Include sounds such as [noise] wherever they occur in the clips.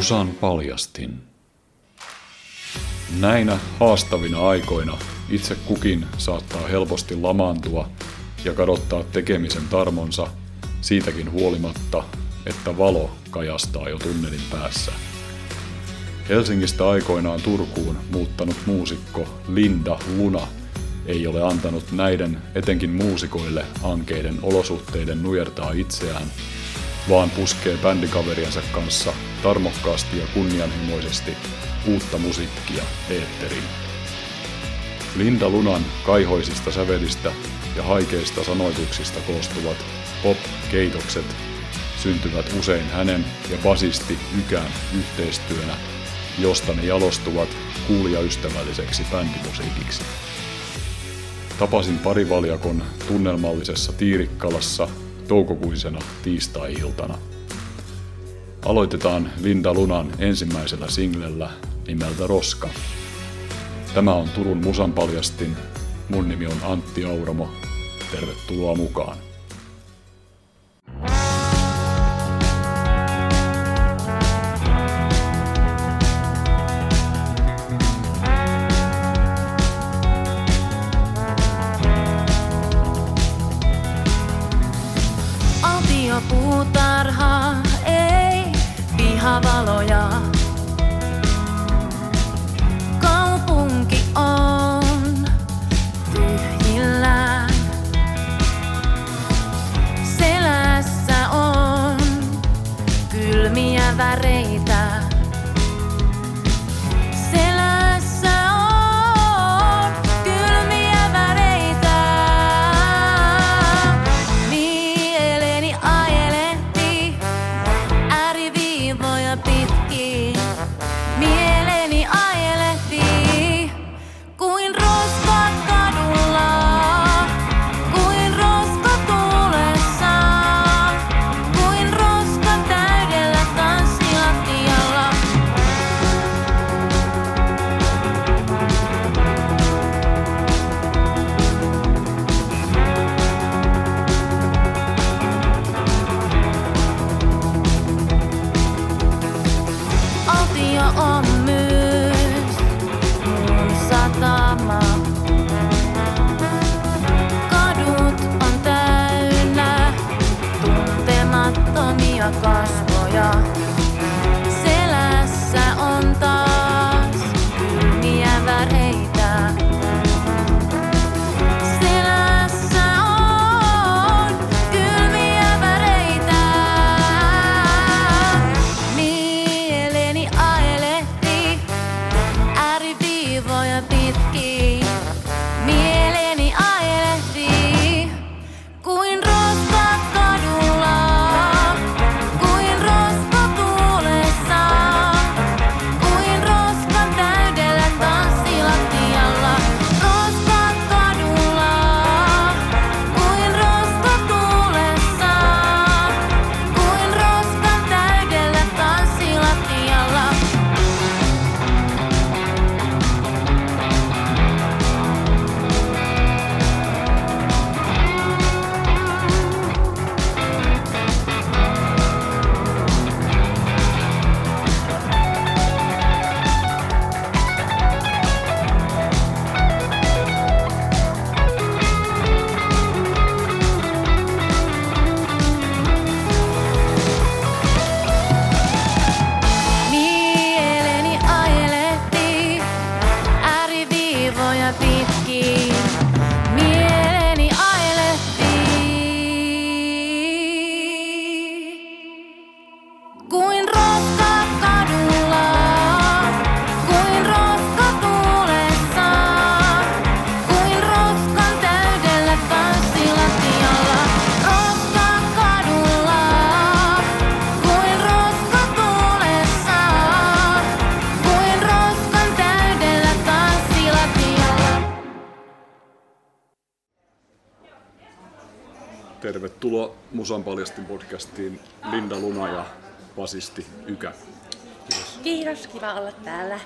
Musan paljastin. Näinä haastavina aikoina itse kukin saattaa helposti lamaantua ja kadottaa tekemisen tarmonsa siitäkin huolimatta, että valo kajastaa jo tunnelin päässä. Helsingistä aikoinaan Turkuun muuttanut muusikko Linda Luna ei ole antanut näiden etenkin muusikoille ankeiden olosuhteiden nujertaa itseään, vaan puskee bändikaveriensa kanssa tarmokkaasti ja kunnianhimoisesti uutta musiikkia eetteriin. Linda Lunan kaihoisista sävelistä ja haikeista sanoituksista koostuvat pop-keitokset syntyvät usein hänen ja basisti Ykän yhteistyönä, josta ne jalostuvat kuulijaystävälliseksi bändimusiikiksi. Tapasin parivaljakon tunnelmallisessa Tiirikkalassa toukokuisena tiistai-iltana. Aloitetaan Linda Lunan ensimmäisellä singlellä nimeltä Roska. Tämä on Turun musanpaljastin. Mun nimi on Antti Auramo. Tervetuloa mukaan. barreira. Paljastin podcastiin Linda Luna ja basisti Ykä. Kiitos, kiva olla täällä.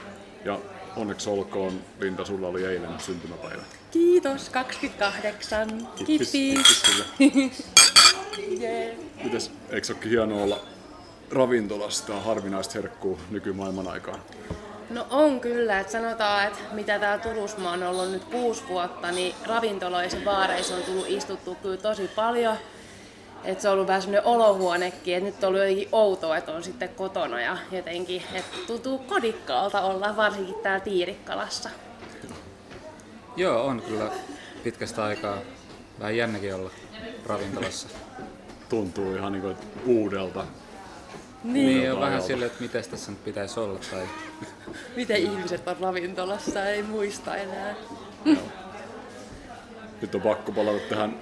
Ja onneksi olkoon, Linda, sulla oli eilen syntymäpäivä. Kiitos, 28. Kippi. Kippis, kippis sille. Jee. Mites, eikö olekin hienoa olla ravintolasta harvinaista herkkuu nykymaailman aikaan? No on kyllä, että sanotaan, että mitä tää Turusma on ollut nyt kuusi vuotta, niin ravintoloissa ja baareissa on tullut istuttu kyllä tosi paljon. Että se on ollut vähän semmoinen olohuonekin, että nyt on ollut jotenkin outoa, että on sitten kotona ja jotenkin, että tuntuu kodikkaalta olla varsinkin täällä Tiirikkalassa. Joo, on kyllä pitkästä aikaa vähän jännäkin olla ravintolassa. Tuntuu ihan niin kuin uudelta. Niin, on vähän silleen, että miten tässä nyt pitäisi olla. Tai... [laughs] Miten ihmiset on ravintolassa, ei muista enää. Nyt on pakko palata tähän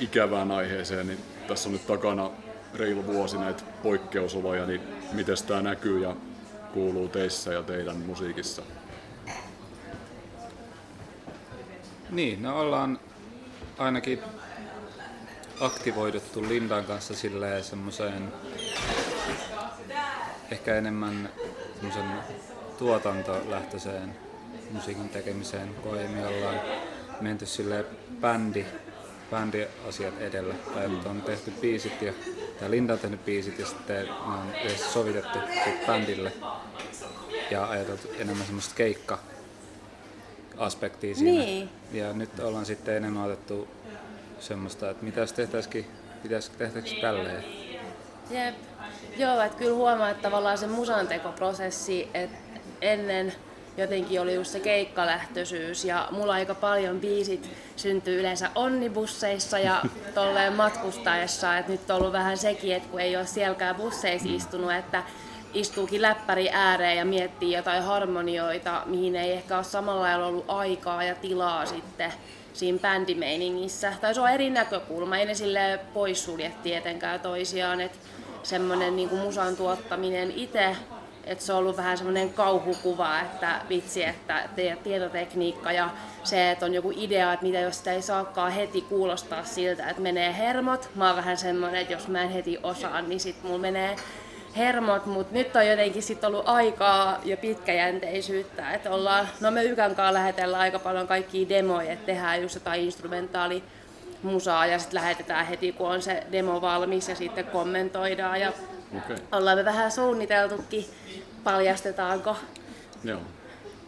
ikävään aiheeseen, niin tässä on nyt takana reilu vuosi näitä poikkeusoloja, niin miten tämä näkyy ja kuuluu teissä ja teidän musiikissa? Niin, no ollaan ainakin aktivoiduttu Lindan kanssa silleen semmoiseen ehkä enemmän semmoisen tuotantolähtöiseen musiikin tekemiseen, kun aiemmin ollaan menty sille bändi, bändiasiat edellä. Tai että on tehty biisit ja, tai Linda on tehnyt biisit ja sitten ne on yhdessä sovitettu sit bändille ja ajateltu enemmän semmoista keikka aspektia siinä. Niin. Ja nyt ollaan sitten enemmän otettu semmoista, että mitä jos tehtäisikin, pitäisikö tehtäisikin tälleen. Jep. Joo, että kyllä huomaa, että tavallaan se musantekoprosessi, että ennen jotenkin oli just se keikkalähtöisyys. Ja mulla aika paljon biisit syntyy yleensä onnibusseissa ja [laughs] tolleen matkustaessa, että nyt on ollut vähän sekin, että kun ei ole sielläkään busseissa istunut, että istuukin läppäri ääreen ja miettii jotain harmonioita, mihin ei ehkä ole samalla lailla ollut aikaa ja tilaa sitten siinä bändimeiningissä. Tai se on eri näkökulma, ei ne sille poissulje tietenkään toisiaan, että semmoinen niin musan tuottaminen itse, että se on ollut vähän semmoinen kauhukuva, että vitsi, että te- tietotekniikka ja se, että on joku idea, että mitä jos sitä ei saakaan heti kuulostaa siltä, että menee hermot. Mä oon vähän semmoinen, että jos mä en heti osaa, niin sit mulla menee hermot, mutta nyt on jotenkin sit ollut aikaa ja pitkäjänteisyyttä, että ollaan, no me Ykän kanssa lähetellään aika paljon kaikkia demoja, että tehdään just jotain instrumentaali musaa ja sitten lähetetään heti, kun on se demo valmis ja sitten kommentoidaan ja Okei, ollaan me vähän suunniteltukin, paljastetaanko, joo.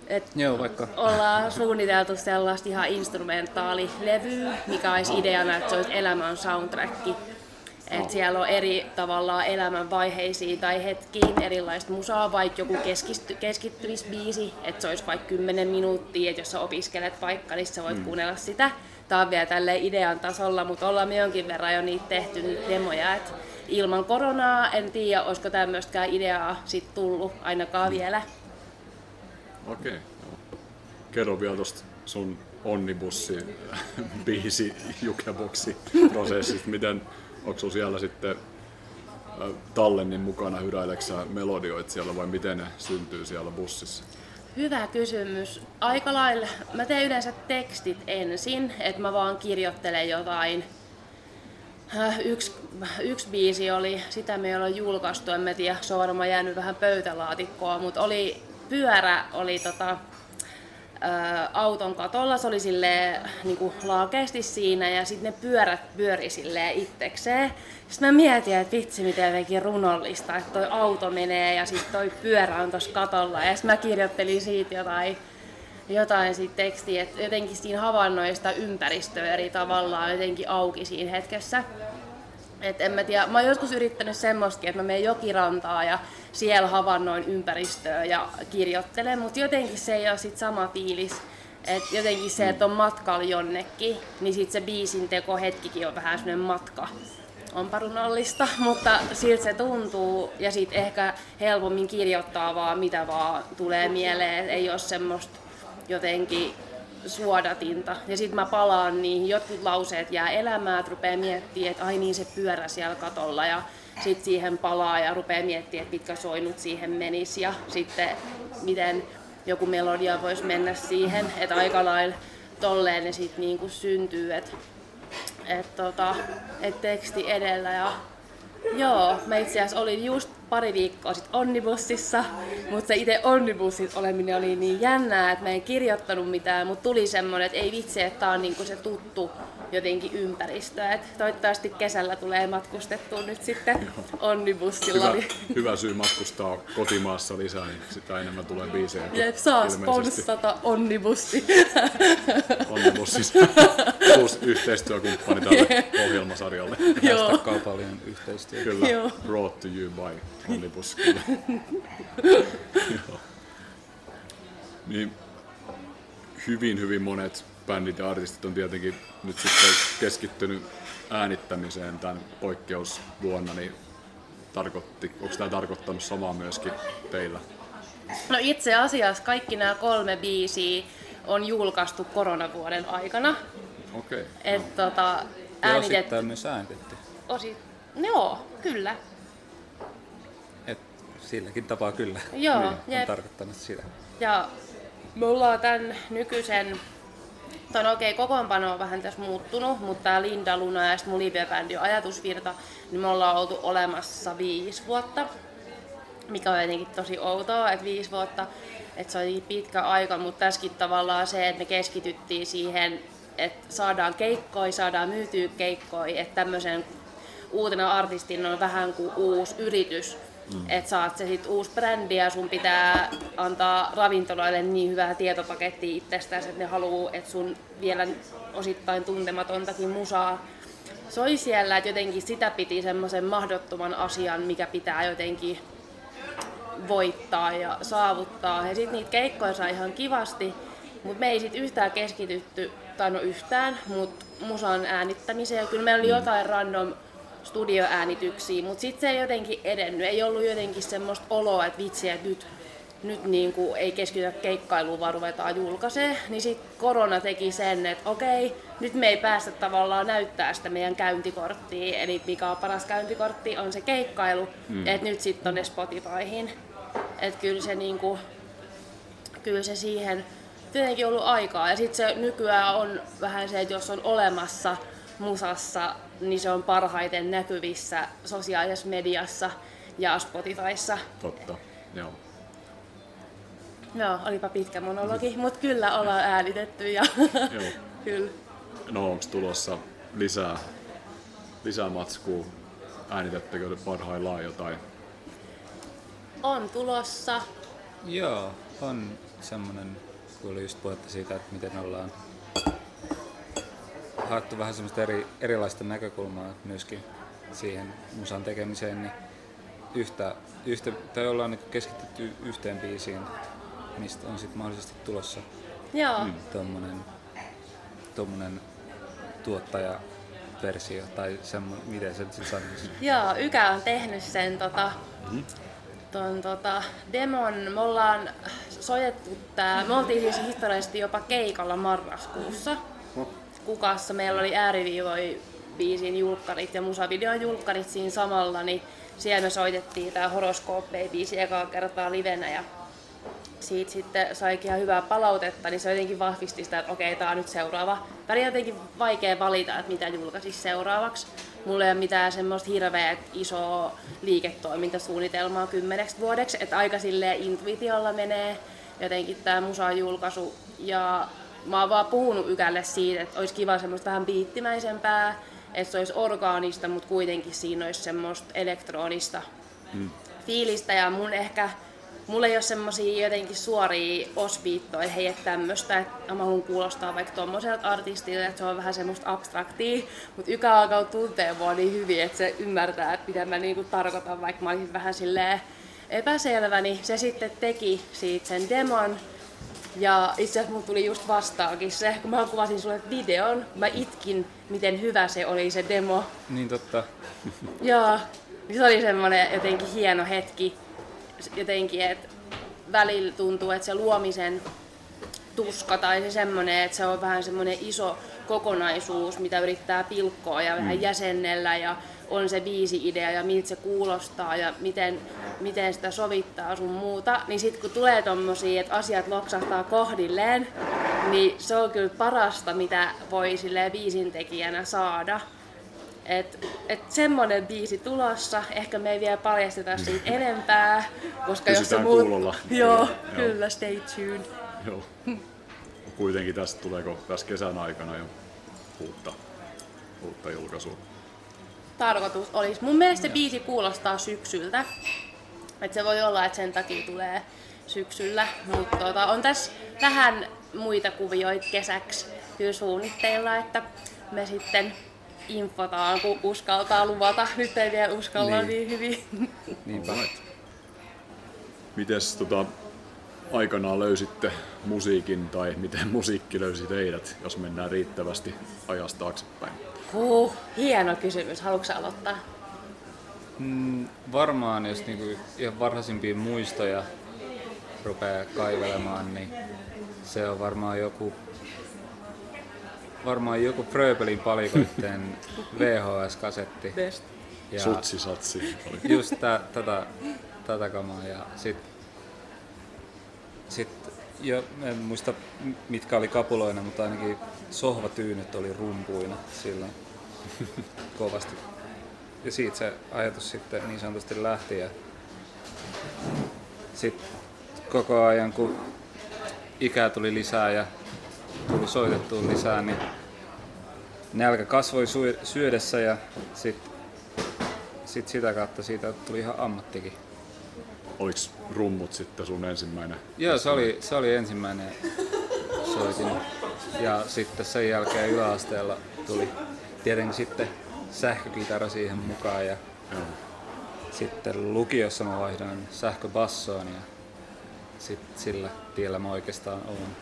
että Joo, vaikka ollaan suunniteltu sellaista ihan instrumentaalilevyä, mikä olisi ideana, että se olisi elämän soundtrack. Et siellä on eri tavallaan elämän vaiheisiin tai hetkiin erilaista musaa, vaikka joku keskisty, keskittymisbiisi, että se olisi vaikka 10 minuuttia, että jos sä opiskelet vaikka, niin sä voit mm. kuunnella sitä. Tämä on vielä tälleen idean tasolla, mutta ollaan me jonkin verran jo niitä tehty niitä demoja, että ilman koronaa en tiedä, olisiko tämmöistäkään ideaa sit tullut ainakaan vielä. Okei, joo. Kerro vielä tosta sun onnibussi biisi jukeboksi prosessista. Miten, onko sun siellä sitten tallennin mukana hyräileksä melodioit siellä vai miten ne syntyy siellä bussissa? Hyvä kysymys. Aika lailla. Mä teen yleensä tekstit ensin, että mä vaan kirjoittelen jotain. Äh, Yksi, yksi biisi oli, sitä me ei ole julkaistu, en tiedä, se on varmaan jäänyt vähän pöytälaatikkoa, mutta oli, pyörä oli tota, ää, auton katolla, se oli sille niin laakeasti siinä ja sitten ne pyörät pyöri silleen itsekseen. Sitten mä mietin, että vitsi miten jotenkin runollista, että toi auto menee ja sitten toi pyörä on tuossa katolla ja sitten mä kirjoittelin siitä jotain jotain siitä tekstiä, että jotenkin siinä havainnoista ympäristöä eri tavalla jotenkin auki siinä hetkessä. Et en mä tiedä, mä oon joskus yrittänyt semmoistakin, että mä menen jokirantaa ja siellä havainnoin ympäristöä ja kirjoittelen, mutta jotenkin se ei ole sit sama fiilis. Et jotenkin se, että on matkalla jonnekin, niin sit se biisin teko hetkikin on vähän semmoinen matka. On runollista, [laughs] mutta siltä se tuntuu ja sit ehkä helpommin kirjoittaa vaan mitä vaan tulee mieleen, ei ole semmoista jotenkin suodatinta. Ja sitten mä palaan niihin, jotkut lauseet jää elämään, että rupeaa miettimään, että ai niin se pyörä siellä katolla. Ja sitten siihen palaa ja rupeaa miettimään, että mitkä soinut siihen menisi ja sitten miten joku melodia voisi mennä siihen, että aika lailla tolleen ne sitten niinku syntyy, että et tota, et teksti edellä ja Joo, mä itse asiassa olin just pari viikkoa sitten Onnibussissa, mutta se itse Onnibussit oleminen oli niin jännää, että mä en kirjoittanut mitään, mutta tuli semmoinen, että ei vitsi, että tää on niinku se tuttu jotenkin ympäristöä. Et toivottavasti kesällä tulee matkustettua nyt sitten onnibussilla. Hyvä, niin- hyvä syy matkustaa kotimaassa lisää, niin sitä enemmän tulee biisejä. Jep, saa sponssata onnibussi. Onnibussissa. Uusi yhteistyökumppani tälle ohjelmasarjalle. Joo. Kaupallinen yhteistyö. Kyllä, Joo. brought to you by. [laughs] Joo. niin, hyvin, hyvin monet bändit ja artistit on tietenkin nyt sitten keskittynyt äänittämiseen tämän poikkeusvuonna, niin tarkoitti, onko tämä tarkoittanut samaa myöskin teillä? No itse asiassa kaikki nämä kolme biisiä on julkaistu koronavuoden aikana. Okei. Okay. Et tota, Ja äänitetty. osittain myös äänitetty. Osi... Joo, kyllä. Et silläkin tapaa kyllä Joo, niin, on jep. tarkoittanut sitä. Ja me ollaan tämän nykyisen, no okei, kokoonpano on vähän tässä muuttunut, mutta tämä Linda Luna ja sitten mun live-bändi ajatusvirta, niin me ollaan oltu olemassa viisi vuotta, mikä on jotenkin tosi outoa, että viisi vuotta, että se on pitkä aika, mutta tässäkin tavallaan se, että me keskityttiin siihen, että saadaan keikkoja, saadaan myytyä keikkoja, että tämmöisen uutena artistin on vähän kuin uusi yritys, mm. että saat se sit uusi brändi ja sun pitää antaa ravintoloille niin hyvää tietopakettia itsestäsi, että ne haluaa, että sun vielä osittain tuntematontakin musaa soi siellä, että jotenkin sitä piti semmoisen mahdottoman asian, mikä pitää jotenkin voittaa ja saavuttaa. Ja sitten niitä keikkoja sai ihan kivasti, mutta me ei sit yhtään keskitytty, tai no yhtään, mutta musan äänittämiseen. Ja kyllä meillä oli jotain random studioäänityksiä, mutta sitten se ei jotenkin edennyt. Ei ollut jotenkin semmoista oloa, että vitsi, että nyt, nyt niin kuin ei keskitytä keikkailuun, vaan ruvetaan julkaisee. Niin sitten korona teki sen, että okei, nyt me ei päästä tavallaan näyttää sitä meidän käyntikorttia. Eli mikä on paras käyntikortti, on se keikkailu. Mm. Että nyt sitten tonne Spotifyhin. Että kyllä se niinku, kyllä se siihen tietenkin ollut aikaa. Ja sitten se nykyään on vähän se, että jos on olemassa musassa, niin se on parhaiten näkyvissä sosiaalisessa mediassa ja Spotifyssa. Totta, joo. Joo, olipa pitkä monologi, mutta kyllä ollaan äänitetty ja [laughs] joo. kyllä. No onko tulossa lisää, lisää matskua? Äänitettekö parhaillaan jotain? On tulossa. Joo, on semmonen, kun oli just puhetta siitä, että miten ollaan haettu vähän semmoista eri, erilaista näkökulmaa myöskin siihen musan tekemiseen, niin yhtä, yhtä tai ollaan niin keskitytty yhteen biisiin, mistä on sitten mahdollisesti tulossa Joo, Mm. tommonen, tommonen tuottajaversio tai semmoinen, miten se sitten sanoisi. Joo, Ykä on tehnyt sen tota, ton, tota, demon. Me ollaan soitettu tää, me oltiin siis historiallisesti jopa keikalla marraskuussa. Kukassa meillä oli ääriviivoi biisin julkkarit ja musavideon julkkarit siinä samalla, niin siellä me soitettiin tää horoskooppeja-biisi ekaa kertaa livenä ja siitä sitten saikin ihan hyvää palautetta, niin se jotenkin vahvisti sitä, että okei, tää on nyt seuraava. On jotenkin vaikea valita, että mitä julkaisisi seuraavaksi. Mulla ei ole mitään semmoista hirveä isoa liiketoimintasuunnitelmaa kymmeneksi vuodeksi, että aika silleen intuitiolla menee jotenkin tää musan julkaisu. Ja mä oon vaan puhunut Ykälle siitä, että olisi kiva semmoista vähän biittimäisempää, että se olisi orgaanista, mutta kuitenkin siinä olisi semmoista elektronista fiilistä. Ja mun ehkä Mulla ei ole semmosia jotenkin suoria osviittoja, hei että tämmöstä, että mä haluan kuulostaa vaikka tommoselta artistilta, että se on vähän semmoista abstraktia, mutta Ykä alkaa tuntea mua niin hyvin, että se ymmärtää, että mitä mä niinku tarkoitan, vaikka mä olisin vähän silleen epäselvä, niin se sitten teki siitä sen demon, ja itse asiassa mulla tuli just vastaakin se, kun mä kuvasin sulle videon, mä itkin, miten hyvä se oli se demo. Niin totta, [laughs] Joo, niin se oli semmoinen jotenkin hieno hetki. Jotenkin, että välillä tuntuu, että se luomisen tuska tai se semmoinen, että se on vähän semmoinen iso kokonaisuus, mitä yrittää pilkkoa ja vähän jäsennellä ja on se biisi idea ja miltä se kuulostaa ja miten, miten sitä sovittaa sun muuta. Niin sitten kun tulee tommosia, että asiat loksahtaa kohdilleen, niin se on kyllä parasta, mitä voi silleen biisintekijänä saada. Et, et semmonen biisi tulossa, ehkä me ei vielä paljasteta siitä [laughs] enempää, koska jos se muut... kuulolla. [laughs] Joo, Joo. kyllä, stay tuned. Joo. Kuitenkin tästä tuleeko tässä kesän aikana jo uutta uutta julkaisua? tarkoitus olisi. Mun mielestä se biisi kuulostaa syksyltä. Et se voi olla, että sen takia tulee syksyllä. Mutta tota, on tässä vähän muita kuvioita kesäksi kyllä suunnitteilla, että me sitten infotaan, kun uskaltaa luvata. Nyt ei vielä uskalla niin, Niin. hyvin. Niinpä. Mites tota, aikanaan löysitte musiikin tai miten musiikki löysi teidät, jos mennään riittävästi ajasta taaksepäin? Huh, hieno kysymys. Haluatko sä aloittaa? Varmaan, jos niinku ihan varhaisimpia muistoja rupeaa kaivelemaan, niin se on varmaan joku varmaan joku Fröbelin palikoitteen [laughs] VHS-kasetti. Best. Ja Sutsi satsi. Just tä, tätä, tätä kamaa ja sit, sit jo, en muista mitkä oli kapuloina, mutta ainakin sohvatyynyt oli rumpuina silloin [laughs] kovasti. Ja siitä se ajatus sitten niin sanotusti lähti ja sitten koko ajan kun ikää tuli lisää ja tuli soitettua lisää, niin nälkä kasvoi syödessä ja sitten sit sitä kautta siitä tuli ihan ammattikin. Oliks rummut sitten sun ensimmäinen? Joo, se oli, se oli ensimmäinen soitin. Ja sitten sen jälkeen yläasteella tuli tietenkin sitten sähkökitara siihen mukaan ja Joo. sitten lukiossa mä vaihdoin sähköbassoon ja sitten sillä tiellä mä oikeastaan oon.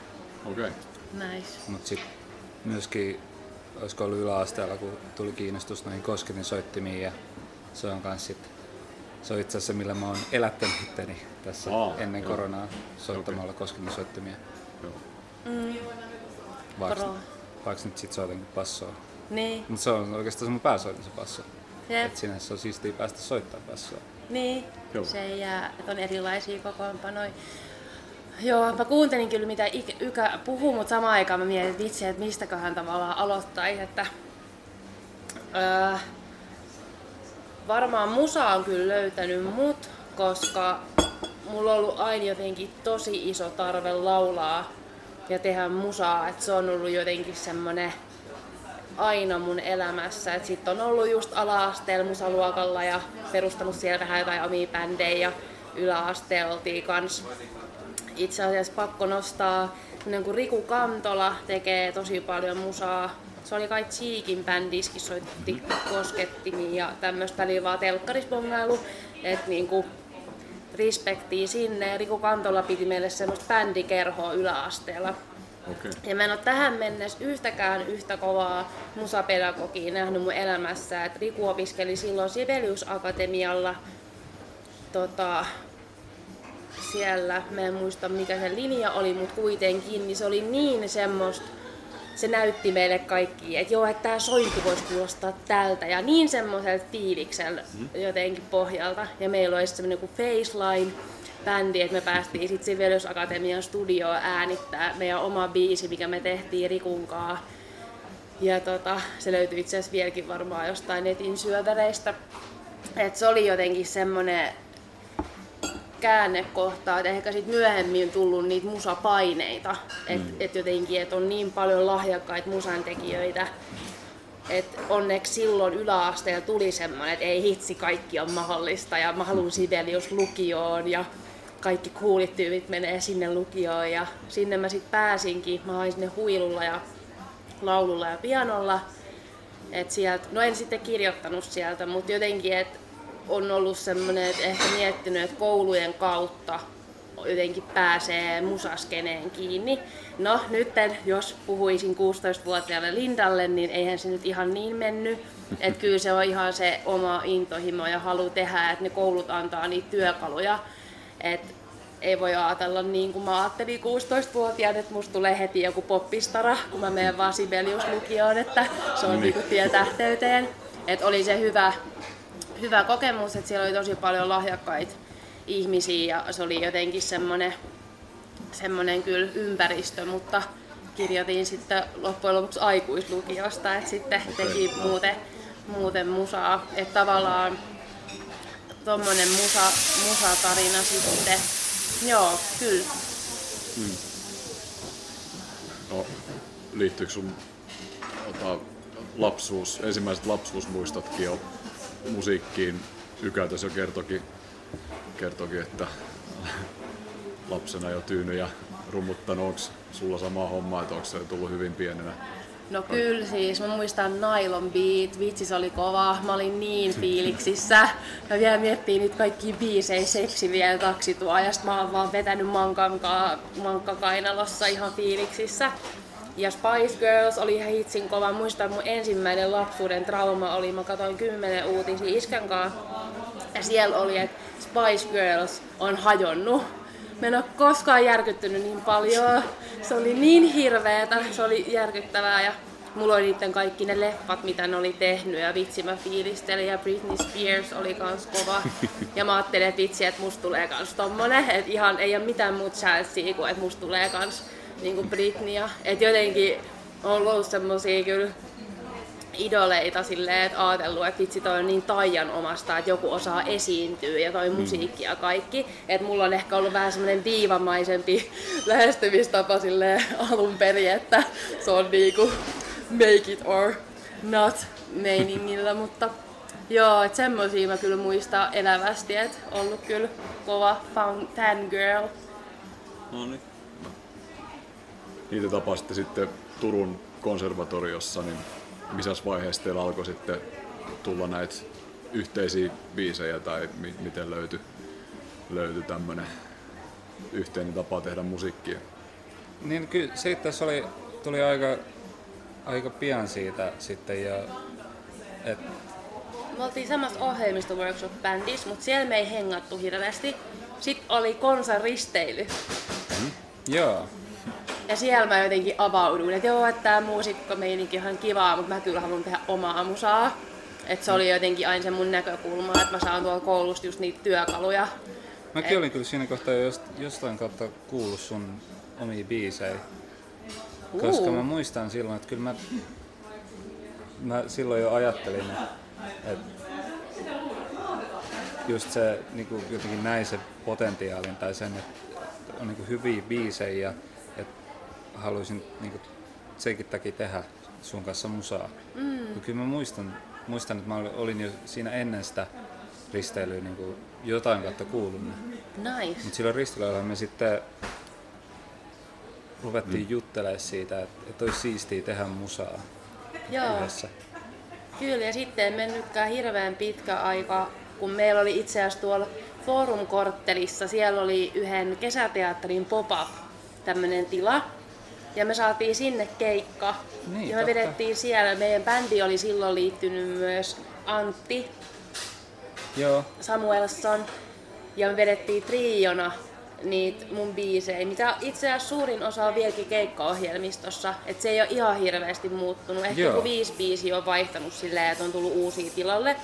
Okei. Okay. Nice. Mutta sitten myöskin, olisiko ollut yläasteella, kun tuli kiinnostus noihin kosketin soittimiin ja se on kans sit, se on itse asiassa millä mä oon elättänyt itteni tässä Aa, ennen joo. koronaa soittamalla okay. kosketin soittimia. Joo. Vaikka, Koro. vaikka nyt sit soitan bassoa. Niin, Mutta se on oikeastaan se mun pääsoitin se basso. Jep. Et sinänsä se on siistiä päästä soittaa bassoa. niin. Joo. Se jää, että on erilaisia kokoonpanoja. Joo, mä kuuntelin kyllä mitä Ykä puhuu, mutta samaan aikaan mä mietin, että vitsi, että mistäköhän tavallaan aloittaisi, että öö, varmaan musa on kyllä löytänyt mut, koska mulla on ollut aina jotenkin tosi iso tarve laulaa ja tehdä musaa, että se on ollut jotenkin semmonen aina mun elämässä. Et sit on ollut just ala-asteella musaluokalla ja perustanut siellä vähän jotain omia bändejä ja yläasteella oltiin kans itse asiassa pakko nostaa semmonen kuin Riku Kantola tekee tosi paljon musaa. Se oli kai Cheekin bändiskin soitti koskettimia ja tämmöistä välillä vaan telkkarisbongailu. Et niinku respektiä sinne. Riku Kantola piti meille semmoista bändikerhoa yläasteella. Okei. Ja mä en ole tähän mennessä yhtäkään yhtä kovaa musapedagogia nähnyt mun elämässä. Et Riku opiskeli silloin Sibelius Akatemialla tota, siellä, mä en muista mikä se linja oli, mutta kuitenkin, niin se oli niin semmoista, se näytti meille kaikki, että joo, että tämä sointi voisi kuulostaa tältä ja niin semmoiselta fiiliksellä jotenkin pohjalta. Ja meillä oli semmoinen kuin Faceline bändi, että me päästiin sitten Sibelius Akatemian studioon äänittää meidän oma biisi, mikä me tehtiin Rikunkaa. Ja tota, se löytyy itse asiassa vieläkin varmaan jostain netin syövereistä. Et se oli jotenkin semmoinen käännekohta, että ehkä sit myöhemmin tullut niitä musapaineita. Että Mm. et jotenkin, että on niin paljon lahjakkaita musantekijöitä, et onneksi silloin yläasteella tuli semmoinen, että ei hitsi, kaikki on mahdollista ja mä haluan Sibelius lukioon ja kaikki coolit tyypit menee sinne lukioon ja sinne mä sitten pääsinkin. Mä hain sinne huilulla ja laululla ja pianolla. Et sieltä, no en sitten kirjoittanut sieltä, mutta jotenkin, että on ollut semmoinen, että ehkä miettinyt, että koulujen kautta jotenkin pääsee musaskeneen kiinni. No nyt jos puhuisin 16-vuotiaalle Lindalle, niin eihän se nyt ihan niin mennyt. Että kyllä se on ihan se oma intohimo ja halu tehdä, että ne koulut antaa niitä työkaluja. Että ei voi ajatella niin kuin mä ajattelin 16-vuotiaana, että musta tulee heti joku poppistara, kun mä menen vaan Sibelius-lukioon, että se on Niin. niin. tie tähteyteen. Että oli se hyvä, hyvä kokemus, että siellä oli tosi paljon lahjakkaita ihmisiä ja se oli jotenkin semmoinen, semmoinen kyllä ympäristö, mutta kirjoitin sitten loppujen lopuksi aikuislukiosta, että sitten teki muuten, muuten musaa. Että tavallaan tommonen musa, musatarina sitten, joo, kyllä. No, liittyykö sun tota, lapsuus, ensimmäiset lapsuusmuistotkin jo musiikkiin. Ykätös jo kertoki, kertoki, että lapsena jo tyyny ja rummuttanut. Onko sulla sama homma, että onko se tullut hyvin pienenä? No kyllä siis, mä muistan Nylon Beat, vitsi se oli kova, mä olin niin fiiliksissä. Ja vielä miettii niitä kaikki biisejä seksi vielä taksituo ja sit mä oon vaan vetänyt mankankaa, mankkakainalossa ihan fiiliksissä. Ja Spice Girls oli ihan hitsin kova. Muistan mun ensimmäinen lapsuuden trauma oli, mä katsoin kymmenen uutisia iskän kanssa. Ja siellä oli, että Spice Girls on hajonnut. Mä en ole koskaan järkyttynyt niin paljon. Se oli niin hirveetä, se oli järkyttävää ja mulla oli niiden kaikki ne leffat, mitä ne oli tehnyt ja vitsi mä fiilistelin ja Britney Spears oli kans kova. Ja mä ajattelin, että vitsi, että musta tulee kans tommonen, että ihan ei ole mitään muuta chanssia kuin että musta tulee kans niinku Britney. Että jotenkin on ollut semmosia kyllä idoleita silleen, että ajatellut, että vitsi toi on niin taian omasta, että joku osaa esiintyä ja toi musiikki ja kaikki. Että mulla on ehkä ollut vähän semmoinen diivamaisempi [laughs] lähestymistapa silleen alun perin, että se on niinku make it or not meiningillä, [laughs] mutta joo, että semmosia mä kyllä muistan elävästi, että ollut kyllä kova fan, fangirl. No niin. Niitä tapasitte sitten Turun konservatoriossa, niin missä vaiheessa teillä alkoi sitten tulla näitä yhteisiä biisejä tai mi- miten löytyi, löytyi tämmöinen yhteinen tapa tehdä musiikkia? Niin kyllä se asiassa oli, tuli aika, aika pian siitä sitten ja et, Me oltiin samassa ohjelmisto workshop-bändissä, mutta siellä me ei hengattu hirveästi. Sitten oli konsan risteily. joo, Ja siellä mä jotenkin avauduin, että joo, että tää muusikkomeininki on ihan kivaa, mutta mä kyllä haluan tehdä omaa musaa. Et se oli jotenkin aina se mun näkökulma, että mä saan tuolla koulusta just niitä työkaluja. Mäkin olin kyllä siinä kohtaa jo jost, jostain kautta kuullut sun omia biisejä. Koska mä muistan silloin, että kyllä mä, mä silloin jo ajattelin, että just se niin kuin jotenkin näin se potentiaalin tai sen, että on niin kuin hyviä biisejä ja haluaisin niin kuin senkin takia tehdä sun kanssa musaa. Mm. Kyllä mä muistan, muistan, että mä olin jo siinä ennen sitä risteilyä niin kuin jotain kautta kuullut ne. Nice. Mutta silloin risteilyllä me sitten ruvettiin mm. juttelemaan siitä, että, että olisi siistiä tehdä musaa Joo, yhdessä. kyllä. Ja sitten ei mennytkään hirveän pitkä aika, kun meillä oli itse asiassa tuolla Forum-korttelissa, siellä oli yhden kesäteatterin pop-up tämmönen tila. Ja me saatiin sinne keikka. Niin, ja me totta. vedettiin siellä. Meidän bändi oli silloin liittynyt myös Antti Joo, Samuelson. Ja me vedettiin triona niitä mun biisejä, mitä itse asiassa suurin osa on vieläkin keikkaohjelmistossa. Et se ei ole ihan hirveästi muuttunut. Ehkä Joo. joku viisi biisiä on vaihtanut silleen, että on tullut uusia tilalle.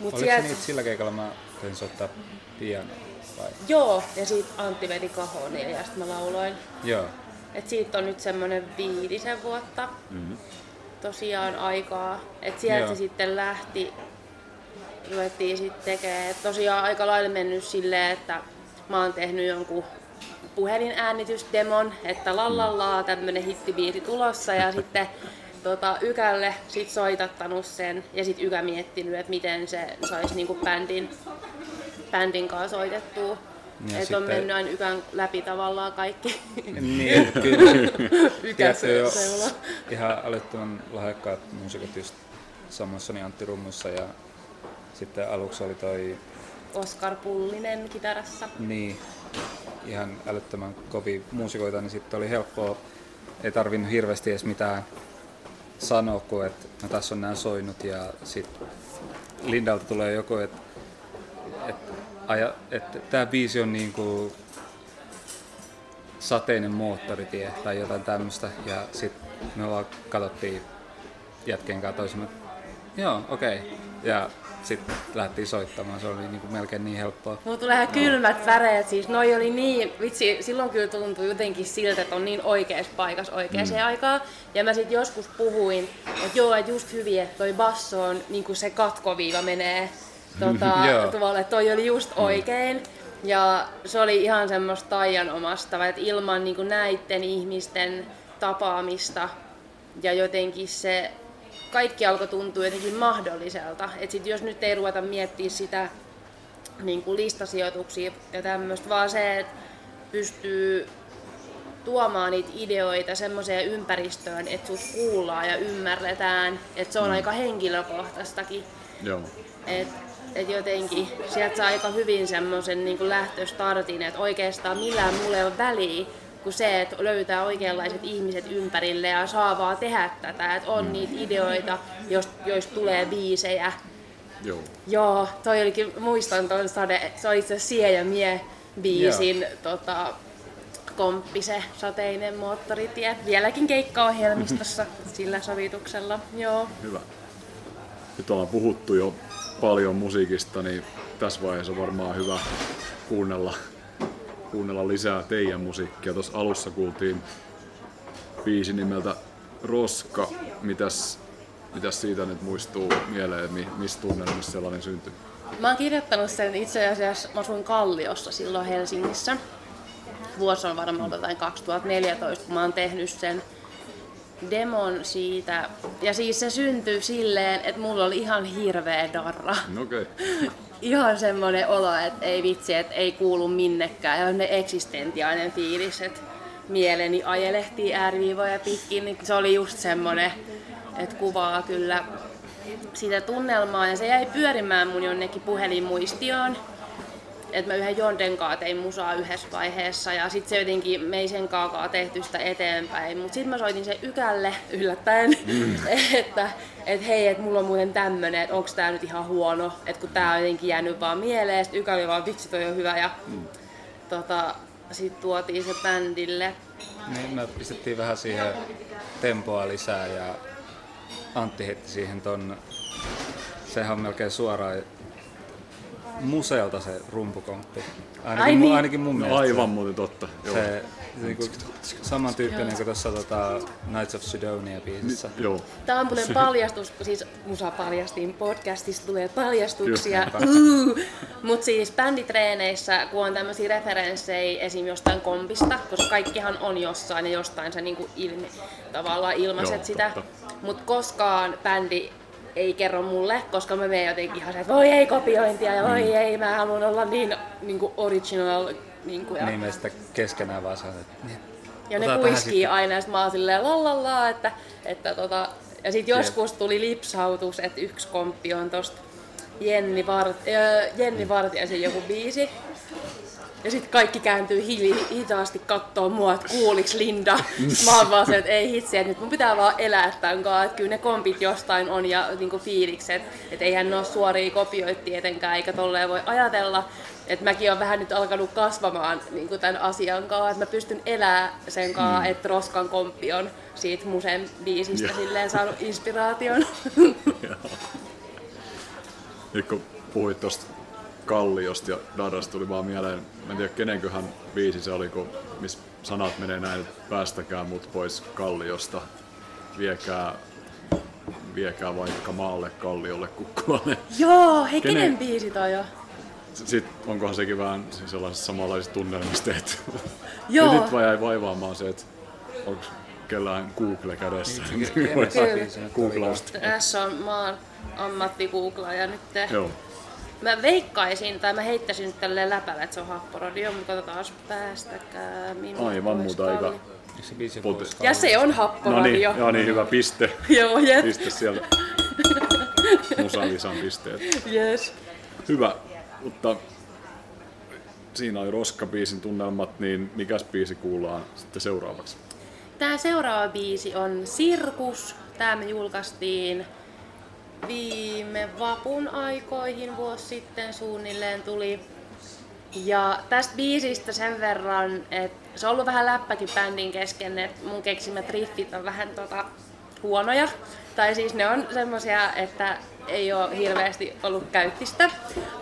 Mut oliko sieltä- niitä sillä keikalla mä tein soittaa pianoa vai? Joo, ja sitten Antti veti kahonia ja sitten mä lauloin. Joo, Et siitä on nyt semmonen viitisen vuotta mm-hmm. tosiaan aikaa. Et sieltä Joo. se sitten lähti, ruvettiin sitten tekemään. Et tosiaan aika lailla mennyt silleen, että mä oon tehnyt jonkun puhelinäänitysdemon, että lallallaa tämmönen hittibiisi tulossa ja [laughs] sitten tota, Ykälle sit soitattanut sen ja sitten Ykä miettinyt, että miten se saisi niinku bändin, bändin kanssa soitettua. Ja että on mennyt aina Ykän läpi tavallaan kaikki. niin [laughs] kyllä. Ykä Tiedätkö jo, se, se ihan älyttömän lahjakkaat muusikot just ja Antti Rummussa ja sitten aluksi oli toi Oskar Pullinen kitarassa. niin ihan älyttömän kovia muusikoita, niin sitten oli helppoa, ei tarvinnut hirveästi edes mitään sanoa, kun että no, tässä on nämä soinut ja sitten Lindalta tulee joku, että että aja, että tämä biisi on niin kuin sateinen moottoritie tai jotain tämmöistä ja sitten me vaan katsottiin jätkeen kanssa toisemme, joo, okei. Okay. Ja sitten lähdettiin soittamaan, se oli niin kuin melkein niin helppoa. Mulla tulee ihan kylmät väreet, siis noi oli niin, vitsi, silloin kyllä tuntui jotenkin siltä, että on niin oikeassa paikassa oikeaan mm. aikaan. Ja mä sit joskus puhuin, että joo, että just hyvin, että toi basso on, niin kuin se katkoviiva menee tota, [laughs] tuolle, toi oli just oikein. Ja se oli ihan semmoista taianomasta, että ilman niin kuin näiden ihmisten tapaamista ja jotenkin se kaikki alkoi tuntua jotenkin mahdolliselta. Et sit jos nyt ei ruveta miettimään sitä niin kuin listasijoituksia ja tämmöistä, vaan se, että pystyy tuomaan niitä ideoita semmoiseen ympäristöön, että sut kuullaan ja ymmärretään, että se on mm. aika henkilökohtaistakin. Joo. Et, et jotenkin sieltä saa aika hyvin semmoisen niin lähtöstartin, että oikeastaan millään mulle ei ole väliä, kuin se, että löytää oikeanlaiset ihmiset ympärille ja saa vaan tehdä tätä, että on mm. niitä ideoita, joista tulee biisejä. Joo. Joo, toi olikin, muistan tuon sade, se oli itse Sie ja Mie biisin tota, komppi se sateinen moottoritie. Vieläkin keikkaohjelmistossa [laughs] sillä sovituksella. Joo. Hyvä. Nyt ollaan puhuttu jo paljon musiikista, niin tässä vaiheessa on varmaan hyvä kuunnella, kuunnella lisää teidän musiikkia. Tuossa alussa kuultiin biisi nimeltä Roska. Mitäs, mitäs siitä nyt muistuu mieleen, mi, missä tunnelmissa sellainen syntyi? Mä oon kirjoittanut sen itse asiassa, mä asuin Kalliossa silloin Helsingissä. Vuosi on varmaan jotain 2014, kun mä oon tehnyt sen demon siitä. Ja siis se syntyi silleen, että mulla oli ihan hirveä darra. Okay. [laughs] Ihan semmonen olo, että ei vitsi, että ei kuulu minnekään. Ja ne eksistentiaalinen fiilis, että mieleni ajelehtii ääriviivoja pitkin. Niin se oli just semmonen, että kuvaa kyllä sitä tunnelmaa. Ja se jäi pyörimään mun jonnekin puhelinmuistioon että mä yhden Jonden kanssa tein musaa yhdessä vaiheessa ja sitten se jotenkin me ei sen kaakaa tehty sitä eteenpäin. Mutta sitten mä soitin sen Ykälle yllättäen, mm. [laughs] että et hei, että mulla on muuten tämmönen, että onko tää nyt ihan huono, että kun tää on jotenkin jäänyt vaan mieleen, sitten Ykä oli vaan vitsi toi on hyvä ja mm. tota, sitten tuotiin se bändille. Niin, me pistettiin vähän siihen tempoa lisää ja Antti heitti siihen ton, sehän on melkein suoraan museolta se rumpukomppi. Ainakin, Ai niin. ainakin mun No, mielestä. aivan muuten totta. Joo. Se, se niinku, samantyyppinen kuin tuossa tota, Knights of Sidonia biisissä. Joo. Tämä on muuten paljastus, kun siis musa paljastiin, podcastista tulee paljastuksia. Just Uh. Mutta siis bänditreeneissä, kun on tämmöisiä referenssejä esim. jostain kompista, koska kaikkihan on jossain ja jostain sä niinku ilmi, tavallaan ilmaiset Joo, sitä. Mutta koskaan bändi ei kerro mulle, koska mä menen jotenkin ihan se, että voi ei kopiointia ja voi ei, mä haluan olla niin, niin kuin original. Niin kuin, ja Niin me sitten keskenään vaan sanoin, että niin, ja ne kuiskii aina, ja sit mä oon silleen lallalaa, että, että tota, ja sit joskus tuli lipsautus, että yksi komppi on tosta Jenni, Vart, äh, Jenni Vartiaisen joku biisi. Ja sitten kaikki kääntyy hili, hitaasti kattoo mua, että kuuliks Linda. [laughs] Mä oon vaan se, että ei hitsi, että nyt mun pitää vaan elää tämän kanssa. Että kyllä ne kompit jostain on ja niinku fiilikset. Että eihän ne ole suoria kopioita tietenkään, eikä tolleen voi ajatella. Että mäkin on vähän nyt alkanut kasvamaan niin tämän asian kanssa, että mä pystyn elämään sen kanssa, mm. että Roskan komppi on siitä Musen biisistä Joo. silleen saanut inspiraation. [laughs] Nyt kun puhuit tuosta Kalliosta ja Darrasta tuli vaan mieleen, mä en tiedä kenenköhän biisi se oli, kun, missä sanat menee näin, että päästäkää mut pois Kalliosta, viekää, viekää vaikka maalle Kalliolle kukkulalle. Joo, hei Kenen- kenen biisi toi on? Sitten onkohan sekin vähän sellaisessa samanlaisessa tunnelmassa tehty. Joo. Ja nyt vaan jäi vaivaamaan se, että onko kellään Google kädessä. Googlausta. Tässä on, mä oon ammattigooglaaja nyt. Joo. Mä veikkaisin, tai mä heittäisin nyt tälleen läpällä, että se on happorodio, mutta katsotaan, päästäkää minua Aivan muuta aika. Ja se on No niin, happoradio. joo niin, hyvä piste. [laughs] Joo, jep. Piste sieltä. Musalisan pisteet. Yes. Hyvä, mutta siinä oli Roska-biisin tunnelmat, niin mikäs biisi kuullaan sitten seuraavaksi? Tää seuraava biisi on Sirkus. Tää me julkaistiin viime vapun aikoihin vuosi sitten suunnilleen tuli. Ja tästä biisistä sen verran, että se on ollut vähän läppäkin bändin kesken, että mun keksimät riffit on vähän tota huonoja. Tai siis ne on semmosia, että ei ole hirveästi ollut käyttistä.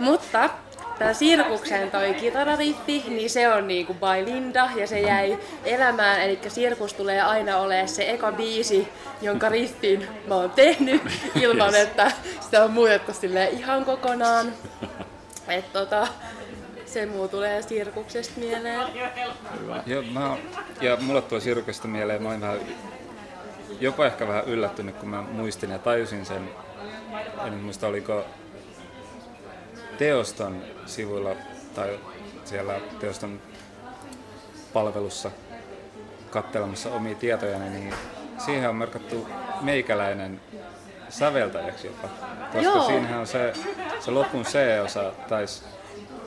Mutta Tää Sirkuksen toi kitarariffi, niin se on niinku by Linda ja se jäi elämään, eli Sirkus tulee aina olemaan se eka biisi, jonka riffin mä oon tehnyt [laughs] ilman, Yes. että sitä on muutettu ihan kokonaan. Et tota, se muu tulee Sirkuksesta mieleen. Joo, mä, ja mulle tuo sirkusta mieleen, mä olin vähän jopa ehkä vähän yllättynyt, kun mä muistin ja tajusin sen, en muista oliko Teoston sivuilla tai siellä Teoston palvelussa katselemassa omia tietojani, niin siihen on merkattu meikäläinen säveltäjäksi jopa. Koska Joo. siinähän on se, se lopun C-osa taisi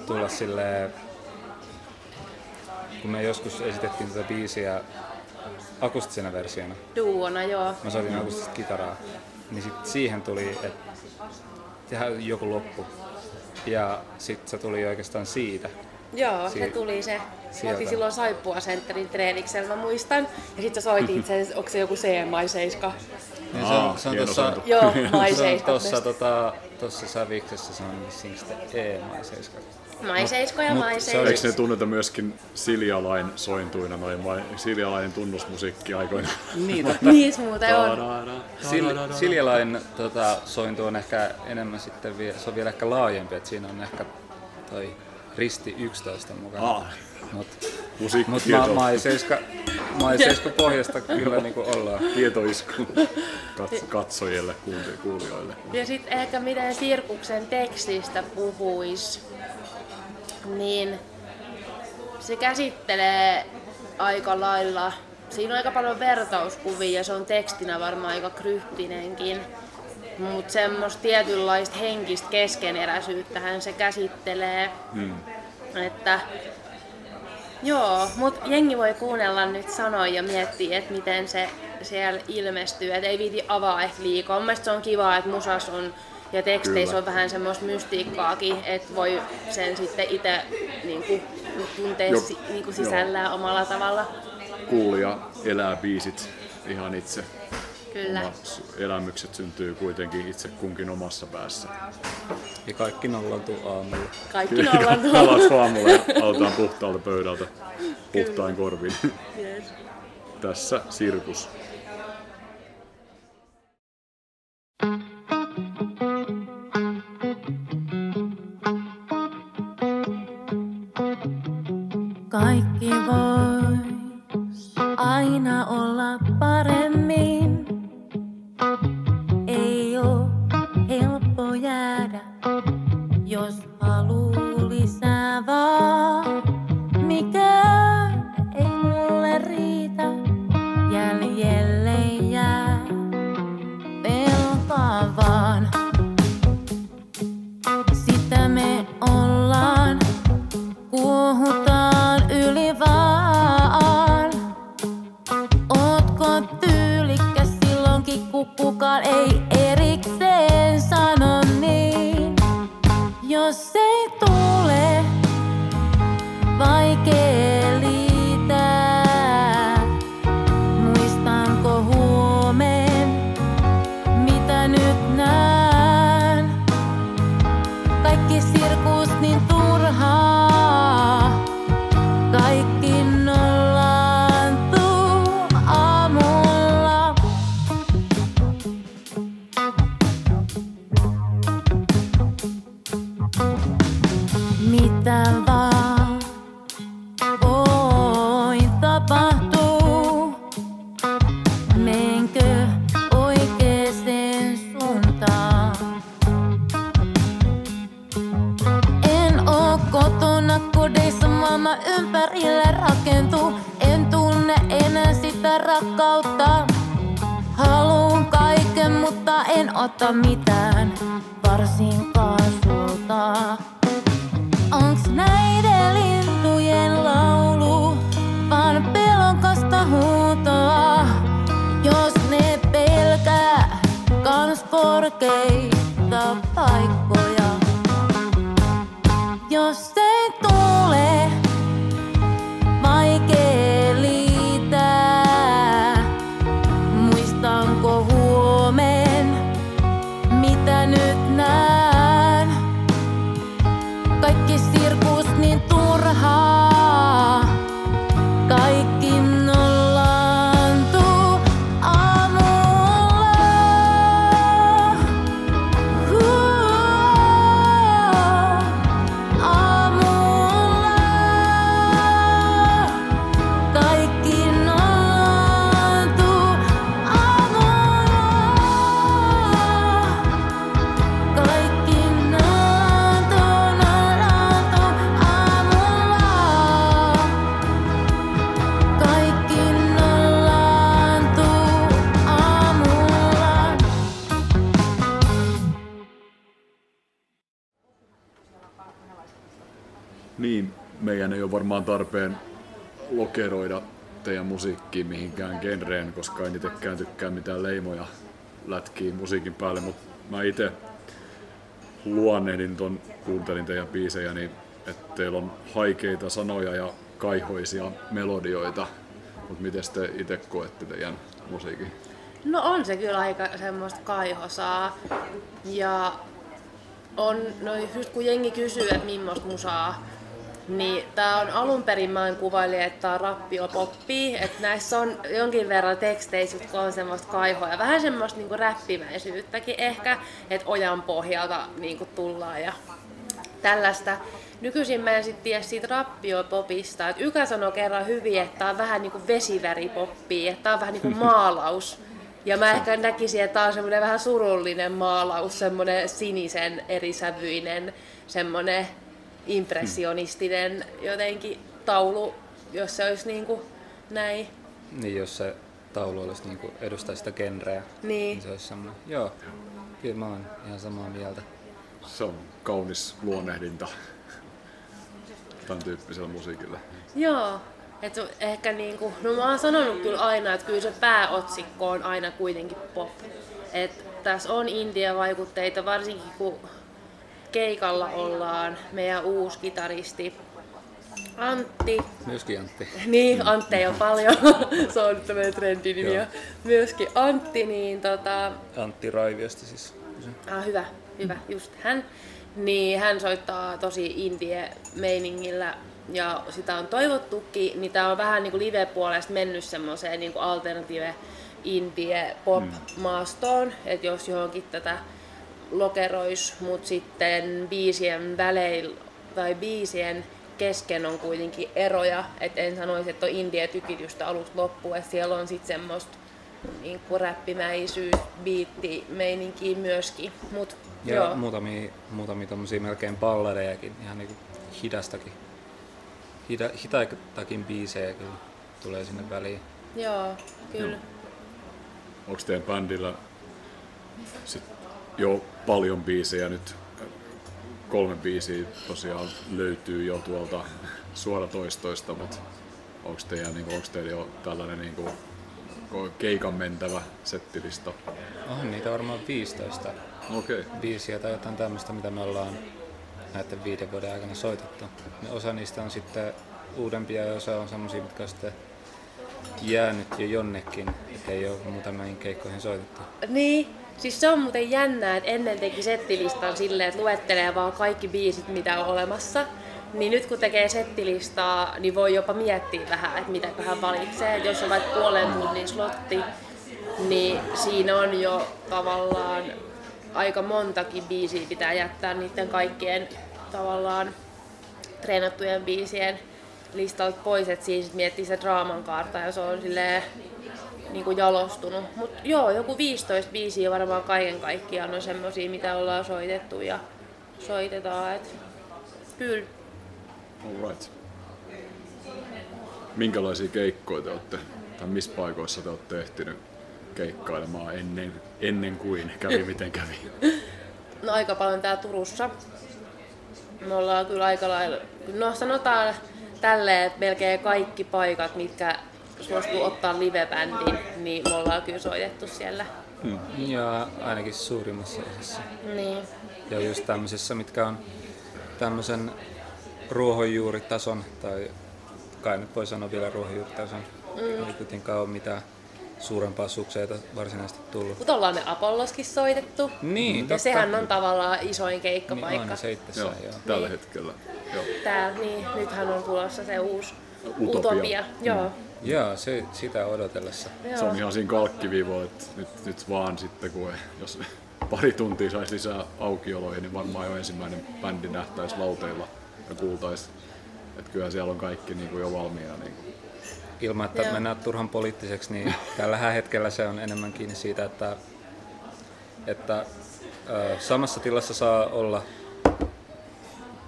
tulla silleen, kun me joskus esitettiin tätä biisiä akustisena versiona, Duona, joo. mä soitin akustista kitaraa, niin sit siihen tuli, että tehdään joku loppu. Ja sitten se tuli oikeastaan siitä. Joo, se Si- tuli se. sieltä. Oltiin silloin Saippua Centerin treeniksellä, mä muistan. Ja sitten sä soitit sen, onko se joku C-mai-seiska? Niin se on, se on sointu. Joo, [laughs] se on tossa, tota, tossa säviksessä se on vissiin sitten E mai-seiska. Mai-seisko ja mai-seisko. Eikö ne tunneta myöskin Siljalain sointuina noin vai Siljalainen tunnusmusiikki aikoina? Niin, [laughs] totta. Niin se muuten on. Sil, Siljalain tota, sointu on ehkä enemmän sitten, vie, se on vielä ehkä laajempi, että siinä on ehkä toi Risti 11 mukana. Ah, Mut, mut ma, maiseiska, maiseiska pohjasta kyllä [laughs] niinku ollaan. tietoisku kats, katsojille, kuuli- kuulijoille. Ja sitten ehkä miten Sirkuksen tekstistä puhuis, niin se käsittelee aika lailla, siinä on aika paljon vertauskuvia ja se on tekstinä varmaan aika kryptinenkin. Mutta semmoista tietynlaista henkistä keskeneräisyyttähän se käsittelee. Hmm. Että Joo, mutta jengi voi kuunnella nyt sanoja ja miettiä, että miten se siellä ilmestyy. Et ei viiti avaa ehkä liikaa. Mun se on kiva, että musas on ja teksteissä Kyllä. on vähän semmoista mystiikkaakin, että voi sen sitten itse niinku, tuntea Joo, si, niinku sisällään omalla tavalla. Kuulija elää biisit ihan itse. Kyllä. Omat elämykset syntyy kuitenkin itse kunkin omassa päässä. Ja kaikki nollantuu aamulla. Kaikki nollan tuolla. Alat aamulla ja aloitetaan puhtaalta pöydältä puhtain korvin. Yes. Tässä sirkus. Rakentuu. En tunne enää sitä rakkautta. Haluun kaiken, mutta en ota mitään, varsinkaan sulta. Onks näiden lintujen laulu vaan pelokasta huutoa? Jos ne pelkää kans korkeita varmaan tarpeen lokeroida teidän musiikkiin mihinkään genreen, koska en itsekään tykkää mitään leimoja lätkiin musiikin päälle, mutta mä itse luonnehdin ton, kuuntelin teidän biisejä, niin että teillä on haikeita sanoja ja kaihoisia melodioita, mutta miten te itse koette teidän musiikin? No on se kyllä aika semmoista kaihosaa. Ja on, no just kun jengi kysyy, että millaista musaa, niin tää on alun perin mä kuvailin, että tää on rappio poppi, että näissä on jonkin verran teksteissä, jotka on semmoista kaihoa ja vähän semmoista niinku räppimäisyyttäkin ehkä, että ojan pohjalta niinku tullaan ja tällaista. Nykyisin mä en sitten tiedä siitä rappiopopista. Et Ykä sanoi kerran hyvin, että tää on vähän niinku vesiväripoppi, että tää on vähän niinku [laughs] maalaus. Ja mä ehkä näkisin, että tää on semmoinen vähän surullinen maalaus, semmoinen sinisen erisävyinen, semmoinen impressionistinen jotenkin taulu, jos se olisi niinku näin. Niin jos se taulu olisi niinku edustaa sitä genreä, Niin. se olisi semmoinen. Joo, kyllä mä oon ihan samaa mieltä. Se on kaunis luonnehdinta tämän tyyppisellä musiikilla. Joo. Et ehkä niinku, no mä oon sanonut kyllä aina, että kyllä se pääotsikko on aina kuitenkin pop. Et tässä on India-vaikutteita, varsinkin kun keikalla ollaan. Meidän uusi kitaristi Antti, Myöskin Antti. niin Antteja on paljon, [laughs] se on nyt tämmöinen trendinimi. Myöskin Antti, niin tota, Antti Raiviosta siis. Ah, hyvä, hyvä, just hän. Niin hän soittaa tosi indie-meiningillä ja sitä on toivottukin, niin tää on vähän niinku live-puolesta mennyt semmoiseen niinku alternative indie pop maastoon, että jos johonkin tätä lokerois, mutta sitten biisien väleillä tai biisien kesken on kuitenkin eroja, että en sanoisi, että on indie-tykitystä alusta loppuun, että siellä on sitten semmoista niin kuin räppimäisyys, biitti, meininkiä myöskin. Mut, Ja joo. muutamia, muutamia tommosia melkein balladejakin, ihan niinku hidastakin. Hida, hitaitakin biisejä kyllä tulee sinne väliin. Joo, kyllä. Onko teidän bändillä sit jo paljon biisejä nyt? Kolme biisiä tosiaan löytyy jo tuolta suoratoistoista, mutta onko teillä, niin onko teillä jo tällainen niin kuin, keikan mentävä settilista? On niitä varmaan 15 Okei. Okay. biisiä tai jotain tämmöistä, mitä me ollaan näiden viiden vuoden aikana soitettu. Ja osa niistä on sitten uudempia ja osa on semmosia, mitkä on sitten jäänyt jo jonnekin, ettei ole muutamiin keikkoihin soitettu. Niin, siis se on muuten jännää, että ennen teki settilistan silleen, että luettelee vaan kaikki biisit, mitä on olemassa. Niin nyt kun tekee settilistaa, niin voi jopa miettiä vähän, että mitä hän valitsee. Et jos on vaikka puolen tunnin slotti, niin siinä on jo tavallaan aika montakin biisiä pitää jättää niiden kaikkien tavallaan treenattujen biisien listalta pois, että siinä sit miettii se draaman kaarta ja se on silleen niin kuin jalostunut. Mut joo, joku 15 biisiä varmaan kaiken kaikkiaan on semmosia, mitä ollaan soitettu ja soitetaan. Et kyllä. Alright. Minkälaisia keikkoja te olette, tai missä paikoissa te olette ehtinyt keikkailemaan ennen, ennen kuin kävi [laughs] miten kävi? No aika paljon tää Turussa. Me ollaan kyllä aika lailla, no sanotaan tälleen, että melkein kaikki paikat, mitkä suostuu ottaa livebändin, niin me ollaan kyllä soitettu siellä. Ja ainakin suurimmassa osassa. Niin. Ja just tämmöisissä, mitkä on tämmöisen ruohonjuuritason, tai kai nyt voi sanoa vielä ruohonjuuritason, mm. ei kuitenkaan ole mitään suurempaa sukseita varsinaisesti tullut. Mutta ollaan me Apolloskin soitettu. Niin, Ja totta. sehän on tavallaan isoin niin keikkapaikka. on se itsessään, Joo, joo. tällä Niin. hetkellä. Joo. Tää, niin, nythän on tulossa se uusi Utopia. Utopia. Joo. Joo, se, sitä odotellessa. Se on ihan siinä kalkkiviivoilla, että nyt, nyt vaan sitten kun jos [laughs] pari tuntia saisi lisää aukioloihin, niin varmaan jo ensimmäinen bändi nähtäisi lauteilla ja kuultaisi, että kyllä siellä on kaikki niin kuin jo valmiina. Niin kuin. Ilman, että Joo. mennään turhan poliittiseksi, niin tällä hetkellä se on enemmän kiinni siitä, että, että ö, samassa tilassa saa olla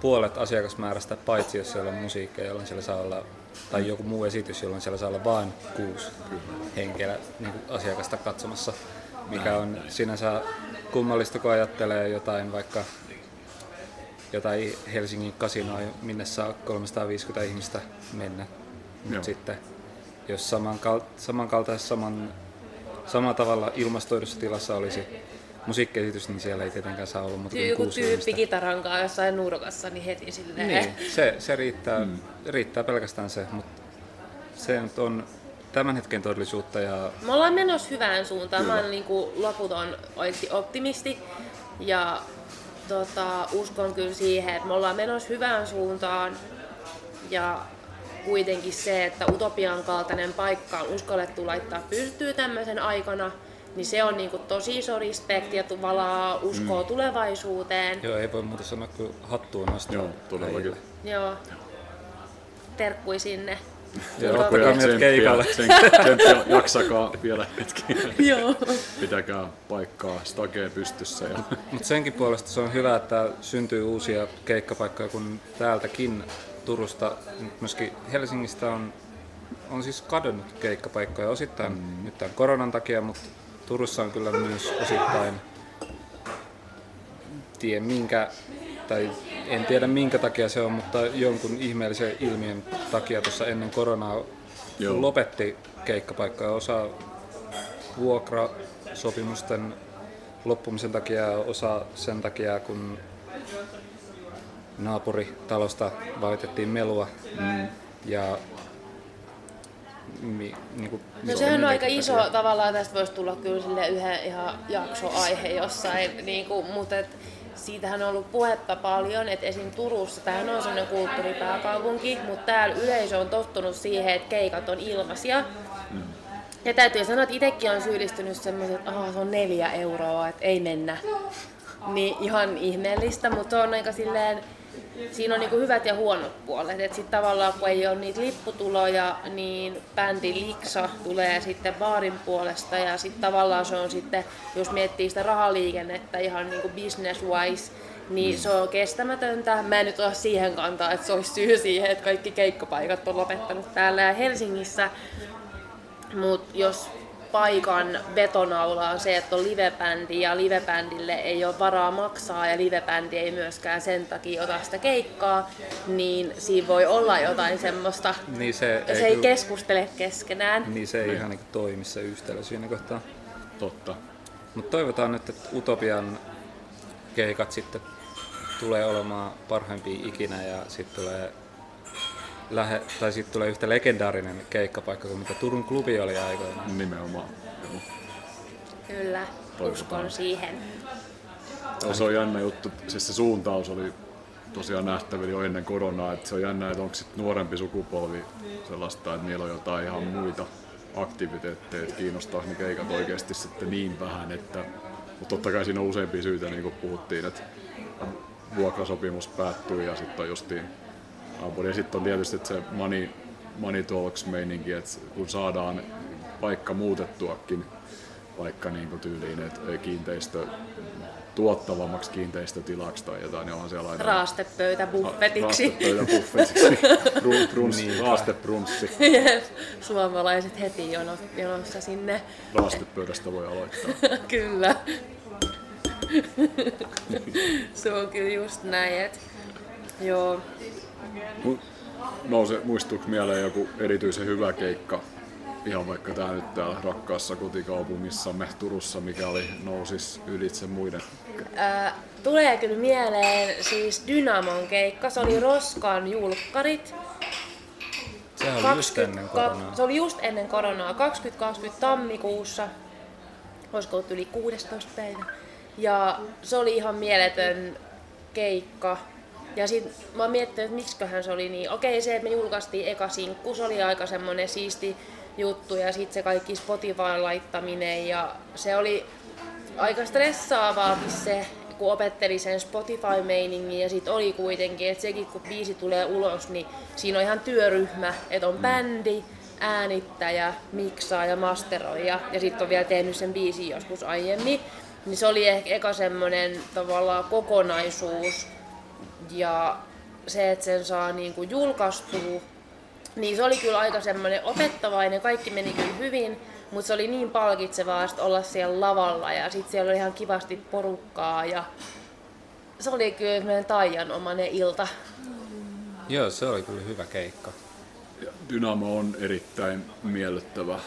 puolet asiakasmäärästä, paitsi jos siellä on musiikkia, jolloin siellä saa olla, tai joku muu esitys, jolloin siellä saa olla vain kuusi henkeä niin asiakasta katsomassa, mikä on sinänsä kummallista, kun ajattelee jotain vaikka jotain Helsingin kasinoa, minne saa 350 ihmistä mennä. Joo. Mut sitten jos samankal- samankaltaisessa saman, samalla tavalla ilmastoidussa tilassa olisi musiikkiesitys, niin siellä ei tietenkään saa olla muuta kuin Joku kuusi tyyppi ihmistä. kitaran kanssa jossain nurkassa, niin heti silleen. Niin, se, se riittää, mm. riittää pelkästään se, mutta se nyt on tämän hetken todellisuutta ja Me ollaan menossa hyvään suuntaan. Mä oon niinku loputon oikeasti optimisti ja tota, uskon kyllä siihen, että me ollaan menossa hyvään suuntaan ja kuitenkin se, että utopian kaltainen paikka on uskallettu laittaa pystyy tämmöisen aikana, niin se on niinku tosi iso respekti ja valaa uskoa mm. tulevaisuuteen. joo, ei voi muuta sanoa kuin hattuun nostaa. Joo, todellakin. Joo. Terkkui sinne. Joo, ottakaa meidät keikalle. Tsemppiä, jaksakaa vielä hetki. [laughs] Joo. Pitäkää paikkaa stakee pystyssä. Ja... Mutta senkin puolesta se on hyvä, että syntyy uusia keikkapaikkoja, kun täältäkin Turusta, myöskin Helsingistä on, on siis kadonnut keikkapaikkoja osittain mm. nyt tämän koronan takia, mutta Turussa on kyllä myös osittain, tiedä minkä, tai en tiedä minkä takia se on, mutta jonkun ihmeellisen ilmiön takia tuossa ennen koronaa Joo. lopetti keikkapaikkoja. Osa vuokrasopimusten loppumisen takia ja osa sen takia, kun naapuritalosta valitettiin melua. Mm. Ja mi, niin kuin, No se on aika iso, tavallaan tästä voisi tulla kyllä sille yhden ihan jaksoaihe jossain, niin kuin, mutta et, siitähän on ollut puhetta paljon, että esim. Turussa, tämähän on sellainen kulttuuripääkaupunki, mutta täällä yleisö on tottunut siihen, että keikat on ilmaisia. Ja täytyy sanoa, että itsekin on syyllistynyt semmoisen, että Aha, se on neljä euroa, että ei mennä. Niin ihan ihmeellistä, mutta se on aika silleen, siinä on niinku hyvät ja huonot puolet. Et sit tavallaan kun ei ole niitä lipputuloja, niin bändi Liksa tulee sitten baarin puolesta ja sitten tavallaan se on sitten, jos miettii sitä rahaliikennettä ihan niinku business wise, niin se on kestämätöntä. Mä en nyt ole siihen kantaa, että se olisi syy siihen, että kaikki keikkapaikat on lopettanut täällä ja Helsingissä. Mutta jos paikan vetonaula on se, että on livebändi ja livebändille ei ole varaa maksaa ja livebändi ei myöskään sen takia ota sitä keikkaa, niin siinä voi olla jotain semmoista, Niin se, se ei kyllä- keskustele keskenään. Niin se ei ihan niin toimi se yhtälö siinä kohtaa. Totta. Mutta toivotaan nyt, että Utopian keikat sitten tulee olemaan parhaimpia ikinä ja sitten tulee, lähe, tai sit tulee yhtä legendaarinen keikkapaikka kuin mitä Turun klubi oli aikoinaan. Nimenomaan. Joo. Kyllä, uskon siihen. Ja se on jännä juttu, siis se suuntaus oli tosiaan nähtävillä jo ennen koronaa, että se on jännä, että onko sitten nuorempi sukupolvi sellaista, että niillä on jotain ihan muita aktiviteetteja, että kiinnostaa ne keikat oikeasti sitten niin vähän, että mutta totta kai siinä on useampia syitä, niin kuin puhuttiin, että vuokrasopimus päättyy ja sitten on justiin Ampuri. Ja sitten on tietysti että se money, money talks meininki, että kun saadaan paikka muutettuakin vaikka niin kuin tyyliin, että kiinteistö tuottavammaksi kiinteistötilaksi tai jotain, niin onhan siellä aina Raastepöytä buffetiksi. Raastepöydän buffetiksi. [laughs] Bru- brunssi, raastebrunssi. Jep, Suomalaiset heti jono, jonossa sinne. Raastepöydästä voi aloittaa. [laughs] Kyllä. [laughs] se on kyllä just näin, että joo. Nouse, muistuuko mieleen joku erityisen hyvä keikka, ihan vaikka tää nyt täällä rakkaassa kotikaupungissamme Turussa, mikä oli nousis ylitse muiden. Ää, tulee kyllä mieleen siis Dynamon keikka, se oli Roskan julkkarit. Sehän oli just ennen koronaa. Se oli just ennen koronaa, 2020 tammikuussa. Olisiko ollut yli 16 päivä. Ja se oli ihan mieletön keikka. Ja sit mä oon miettinyt, että miksiköhän se oli niin. Okei, se, että me julkaistiin eka sinkku, se oli aika semmonen siisti juttu. Ja sitten se kaikki Spotify laittaminen. Ja se oli aika stressaavaakin se, kun opetteli sen Spotify-meiningin ja sit oli kuitenkin, että sekin kun biisi tulee ulos, niin siinä on ihan työryhmä, että on bändi, äänittäjä, miksaa ja masteroija ja sitten on vielä tehnyt sen biisin joskus aiemmin. Niin se oli ehkä eka semmonen tavallaan kokonaisuus ja se, että sen saa niinku julkaistua niin se oli kyllä aika semmoinen opettavainen, kaikki meni kyllä hyvin, mutta se oli niin palkitsevaa sit olla siellä lavalla ja sitten siellä oli ihan kivasti porukkaa ja se oli kyllä meidän taianomainen ilta. Joo, se oli kyllä hyvä keikka. Ja Dynamo on erittäin miellyttävä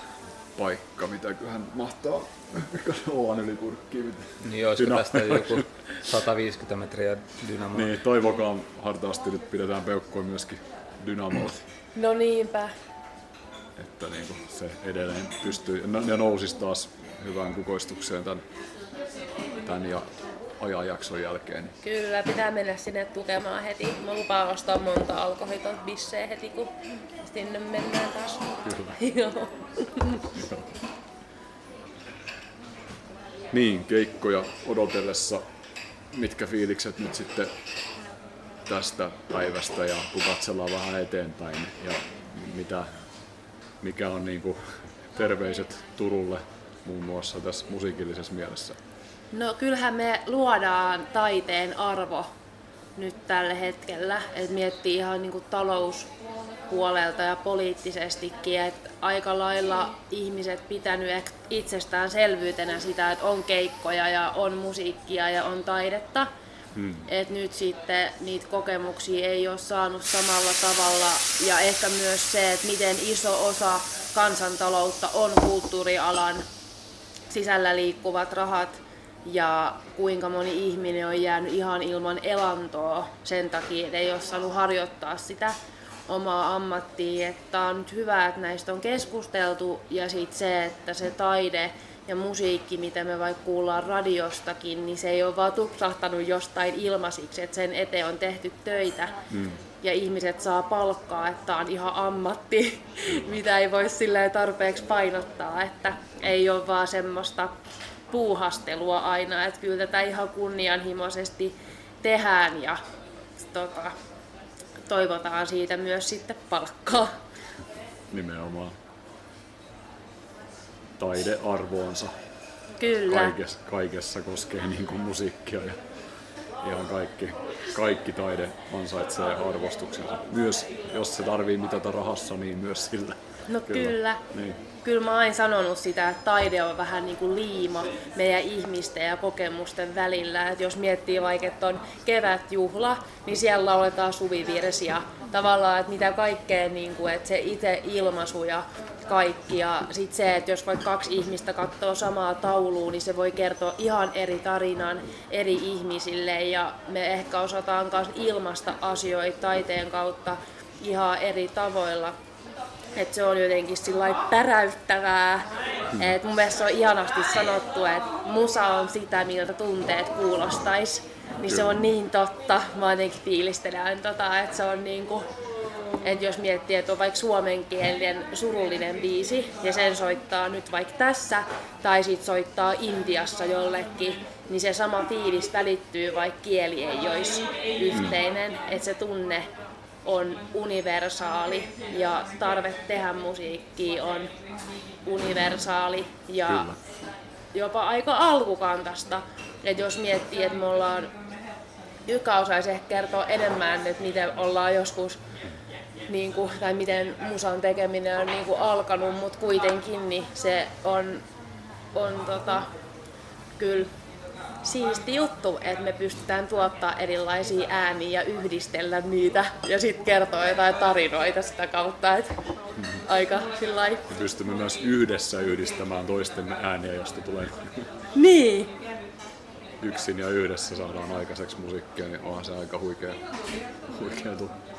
paikka, mitäköhän mahtaa [laughs] olla yli kurkkiin. Niin olisiko tästä joku 150 metriä Dynamo? Niin, toivokaa hartaasti nyt pidetään peukkoja myöskin Dynamolla, No niinpä. että niin kuin se edelleen pystyy ja ja nousisi taas hyvään kukoistukseen tämän, tämän ja ajanjakson jälkeen. Kyllä, pitää mennä sinne tukemaan heti. Mä lupaan ostaa monta alkoholiton bissejä heti, kun sinne mennään taas. Kyllä. [laughs] Joo. Niin, keikkoja odotellessa, mitkä fiilikset nyt sitten tästä päivästä ja kun katsellaan vähän eteenpäin ja mitä, mikä on niin kuin terveiset Turulle muun muassa tässä musiikillisessa mielessä. No kyllähän me luodaan taiteen arvo nyt tällä hetkellä. Et miettii ihan niinku talouspuolelta ja poliittisestikin, että aika lailla ihmiset pitänyt ek- itsestäänselvyytenä sitä, että on keikkoja ja on musiikkia ja on taidetta. Hmm. Et nyt sitten niitä kokemuksia ei ole saanut samalla tavalla ja ehkä myös se, että miten iso osa kansantaloutta on kulttuurialan sisällä liikkuvat rahat ja kuinka moni ihminen on jäänyt ihan ilman elantoa sen takia, että ei ole saanut harjoittaa sitä omaa ammattia. Että on nyt hyvä, että näistä on keskusteltu ja sitten se, että se taide ja musiikki, mitä me vaikka kuullaan radiostakin, niin se ei ole vaan tupsahtanut jostain ilmaisiksi, että sen eteen on tehty töitä. Mm. Ja ihmiset saa palkkaa, että on ihan ammatti, [laughs] mitä ei voi silleen tarpeeksi painottaa, että ei ole vaan semmoista puuhastelua aina, että kyllä tätä ihan kunnianhimoisesti tehdään ja tota, toivotaan siitä myös sitten palkkaa. Nimenomaan taidearvoonsa Kyllä. kaikessa, kaikessa koskee niin kuin musiikkia ja ihan kaikki, kaikki taide ansaitsee arvostuksensa. Myös jos se tarvii mitata rahassa, niin myös sillä. No kyllä. Niin. Kyllä mä oon sanonut sitä, että taide on vähän niin kuin liima meidän ihmisten ja kokemusten välillä. Että jos miettii vaikka, että on kevätjuhla, niin siellä lauletaan suvivirsiä. Tavallaan, että mitä kaikkea, niin kuin, että se itse ilmaisu ja kaikki. Ja sit se, että jos vaikka kaksi ihmistä katsoo samaa taulua, niin se voi kertoa ihan eri tarinan eri ihmisille. Ja me ehkä osataan myös ilmaista asioita taiteen kautta ihan eri tavoilla. Et se on jotenkin sillä päräyttävää. Et mun mielestä se on ihanasti sanottu, että musa on sitä, miltä tunteet kuulostais. Niin se on niin totta. Mä jotenkin fiilistelen tota, että se on niinku, että jos miettii, että on vaikka suomenkielinen surullinen biisi ja sen soittaa nyt vaikka tässä tai sit soittaa Intiassa jollekin, niin se sama fiilis välittyy, vaikka kieli ei olisi yhteinen. Että se tunne on universaali ja tarve tehdä musiikkia on universaali ja Kyllä. jopa aika alkukantasta. Et jos miettii, että me ollaan, Jykka osaisi ehkä kertoa enemmän, että miten ollaan joskus niin kuin, tai miten musan tekeminen on niin kuin alkanut, mutta kuitenkin niin se on, on tota, kyllä siisti juttu, että me pystytään tuottaa erilaisia ääniä ja yhdistellä niitä ja sitten kertoa jotain tarinoita sitä kautta. Että aika sillai... Me pystymme myös yhdessä yhdistämään toistemme ääniä, josta tulee Niin, yksin ja yhdessä saadaan aikaiseksi musiikkia, niin onhan se aika huikea, huikea.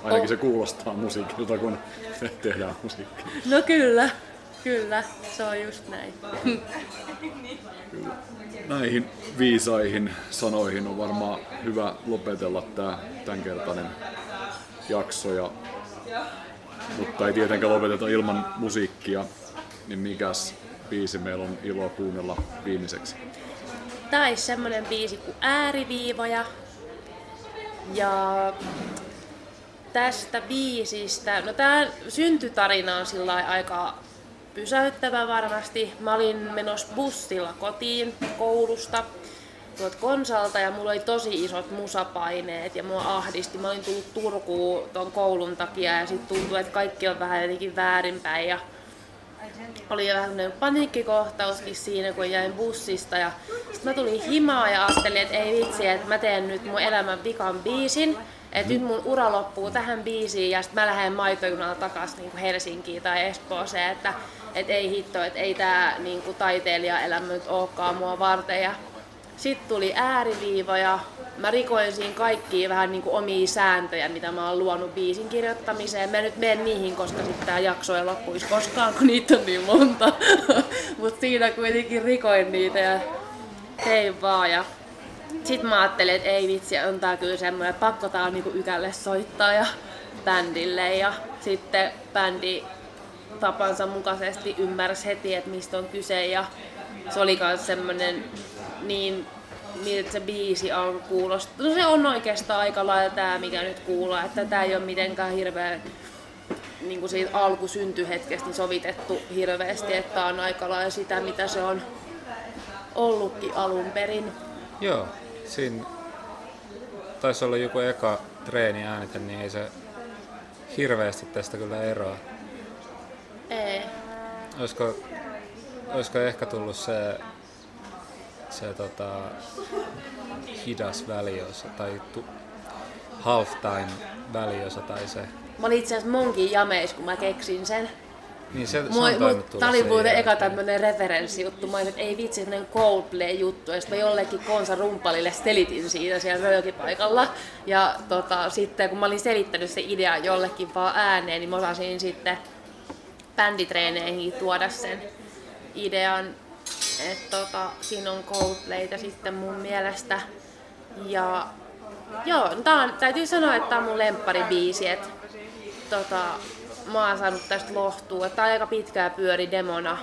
Ainakin se kuulostaa musiikilta, kun tehdään musiikkia. no kyllä, kyllä, se on just näin. Näihin viisaihin sanoihin on varmaan hyvä lopetella tämä tämänkertainen jakso. Ja, mutta ei tietenkään lopeteta ilman musiikkia. Niin mikäs biisi meillä on ilo kuunnella viimeiseksi? Tai semmonen biisi kuin Ääriviivoja. Ja tästä biisistä, no tää syntytarina on sillä aika pysäyttävä varmasti. Mä olin menossa bussilla kotiin koulusta tuolta Konsalta ja mulla oli tosi isot musapaineet ja mua ahdisti. Mä olin tullut Turkuun ton koulun takia ja sitten tuntui, että kaikki on vähän jotenkin väärinpäin ja oli vähän paniikkikohtauskin siinä, kun jäin bussista. Ja sitten mä tulin himaa ja ajattelin, että ei vitsi, että mä teen nyt mun elämän vikan biisin. Että nyt mun ura loppuu tähän biisiin ja sitten mä lähden maitojunalla takaisin niin Helsinkiin tai Espooseen. Että et ei hitto, että ei tää niin taiteilijaelämä nyt olekaan mua varten. Ja sitten tuli ääriviiva ja mä rikoin siinä kaikkia vähän niin kuin omia sääntöjä, mitä mä oon luonut biisin kirjoittamiseen. Mä nyt menen niihin, koska sitten tää jakso ei loppuisi koskaan, kun niitä on niin monta. [laughs] Mutta siinä kuitenkin rikoin niitä ja tein vaan. Ja sitten mä ajattelin, että ei vitsi, on tää kyllä semmoinen, että pakko tää on niinku ykälle soittaa ja bändille. Ja sitten bändi tapansa mukaisesti ymmärsi heti, että mistä on kyse. Ja se oli myös semmoinen niin miltä se biisi on kuulostaa. No se on oikeastaan aika lailla tämä, mikä nyt kuuluu, että tämä ei ole mitenkään hirveän niin kuin siitä alkusyntyhetkestä niin sovitettu hirveästi, että on aika lailla sitä, mitä se on ollutkin alun perin. Joo, siinä taisi olla joku eka treeni äänite, niin ei se hirveästi tästä kyllä eroa. Ei. Olisiko, olisiko ehkä tullut se, se tota, hidas väliosa tai tu, halftime väliosa tai se. Mä olin itse asiassa monkin jameis, kun mä keksin sen. Niin se, se Mua, on tää oli muuten eka tämmönen referenssijuttu. Mä olin, että ei vitsi, semmonen Coldplay-juttu. Ja sitten mä jollekin Konsa Rumpalille selitin siitä siellä röökipaikalla. Ja tota, sitten kun mä olin selittänyt se idea jollekin vaan ääneen, niin mä osasin sitten bänditreeneihin tuoda sen idean. Että tota, siinä on Coldplayta sitten mun mielestä. Ja joo, tää on, täytyy sanoa, että tää on mun lempparibiisi. Että tota, mä oon saanut tästä lohtua. Tää aika pitkään pyöri demona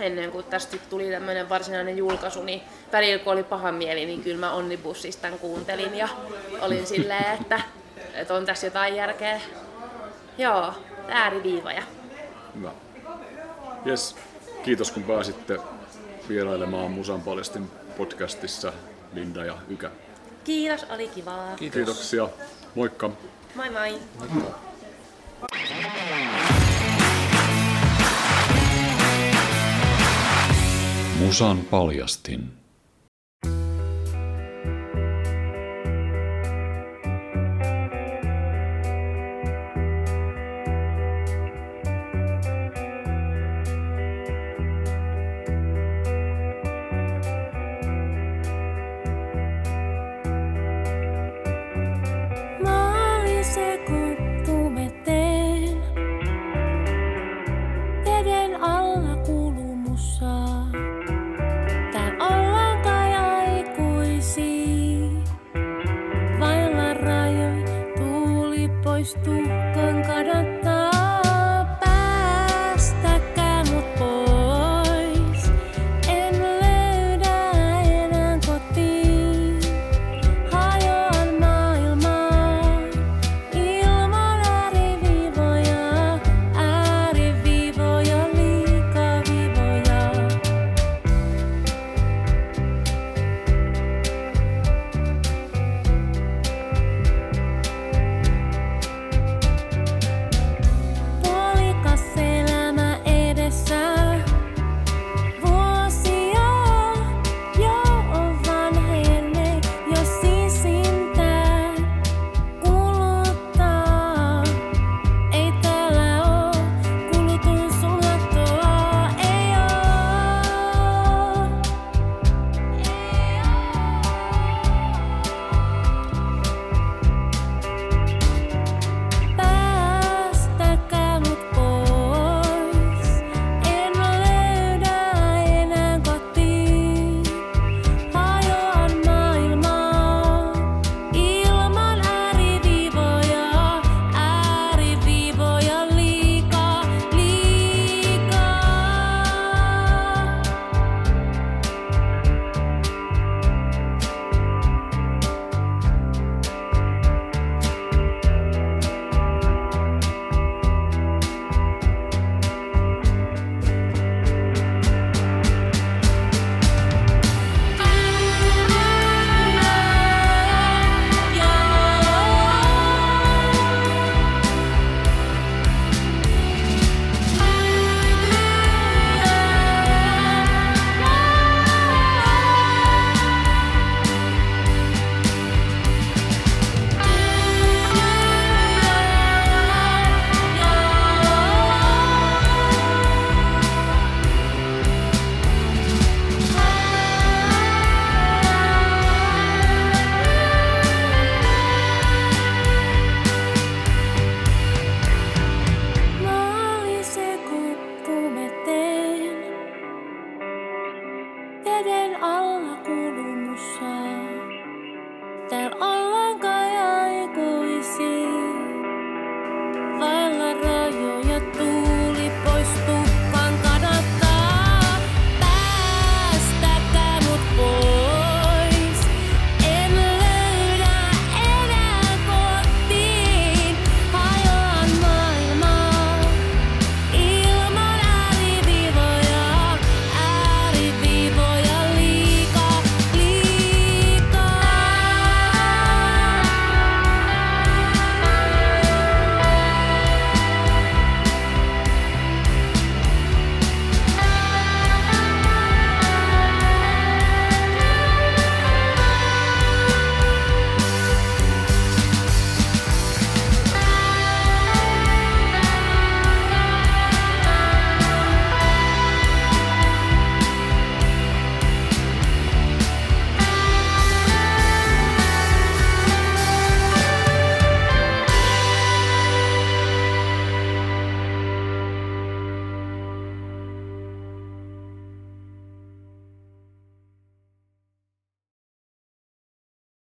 ennen kuin tästä tuli tämmönen varsinainen julkaisu, niin välillä kun oli paha mieli, niin kyllä mä Onnibussista kuuntelin ja olin silleen, että, että on tässä jotain järkeä. Joo, ääriviivoja. Hyvä. Yes. Kiitos kun pääsitte vierailemaan Musan paljastin podcastissa Linda ja Ykä. Kiitos, oli kivaa. Kiitos. Kiitoksia. Moikka. Moi moi. Musan paljastin.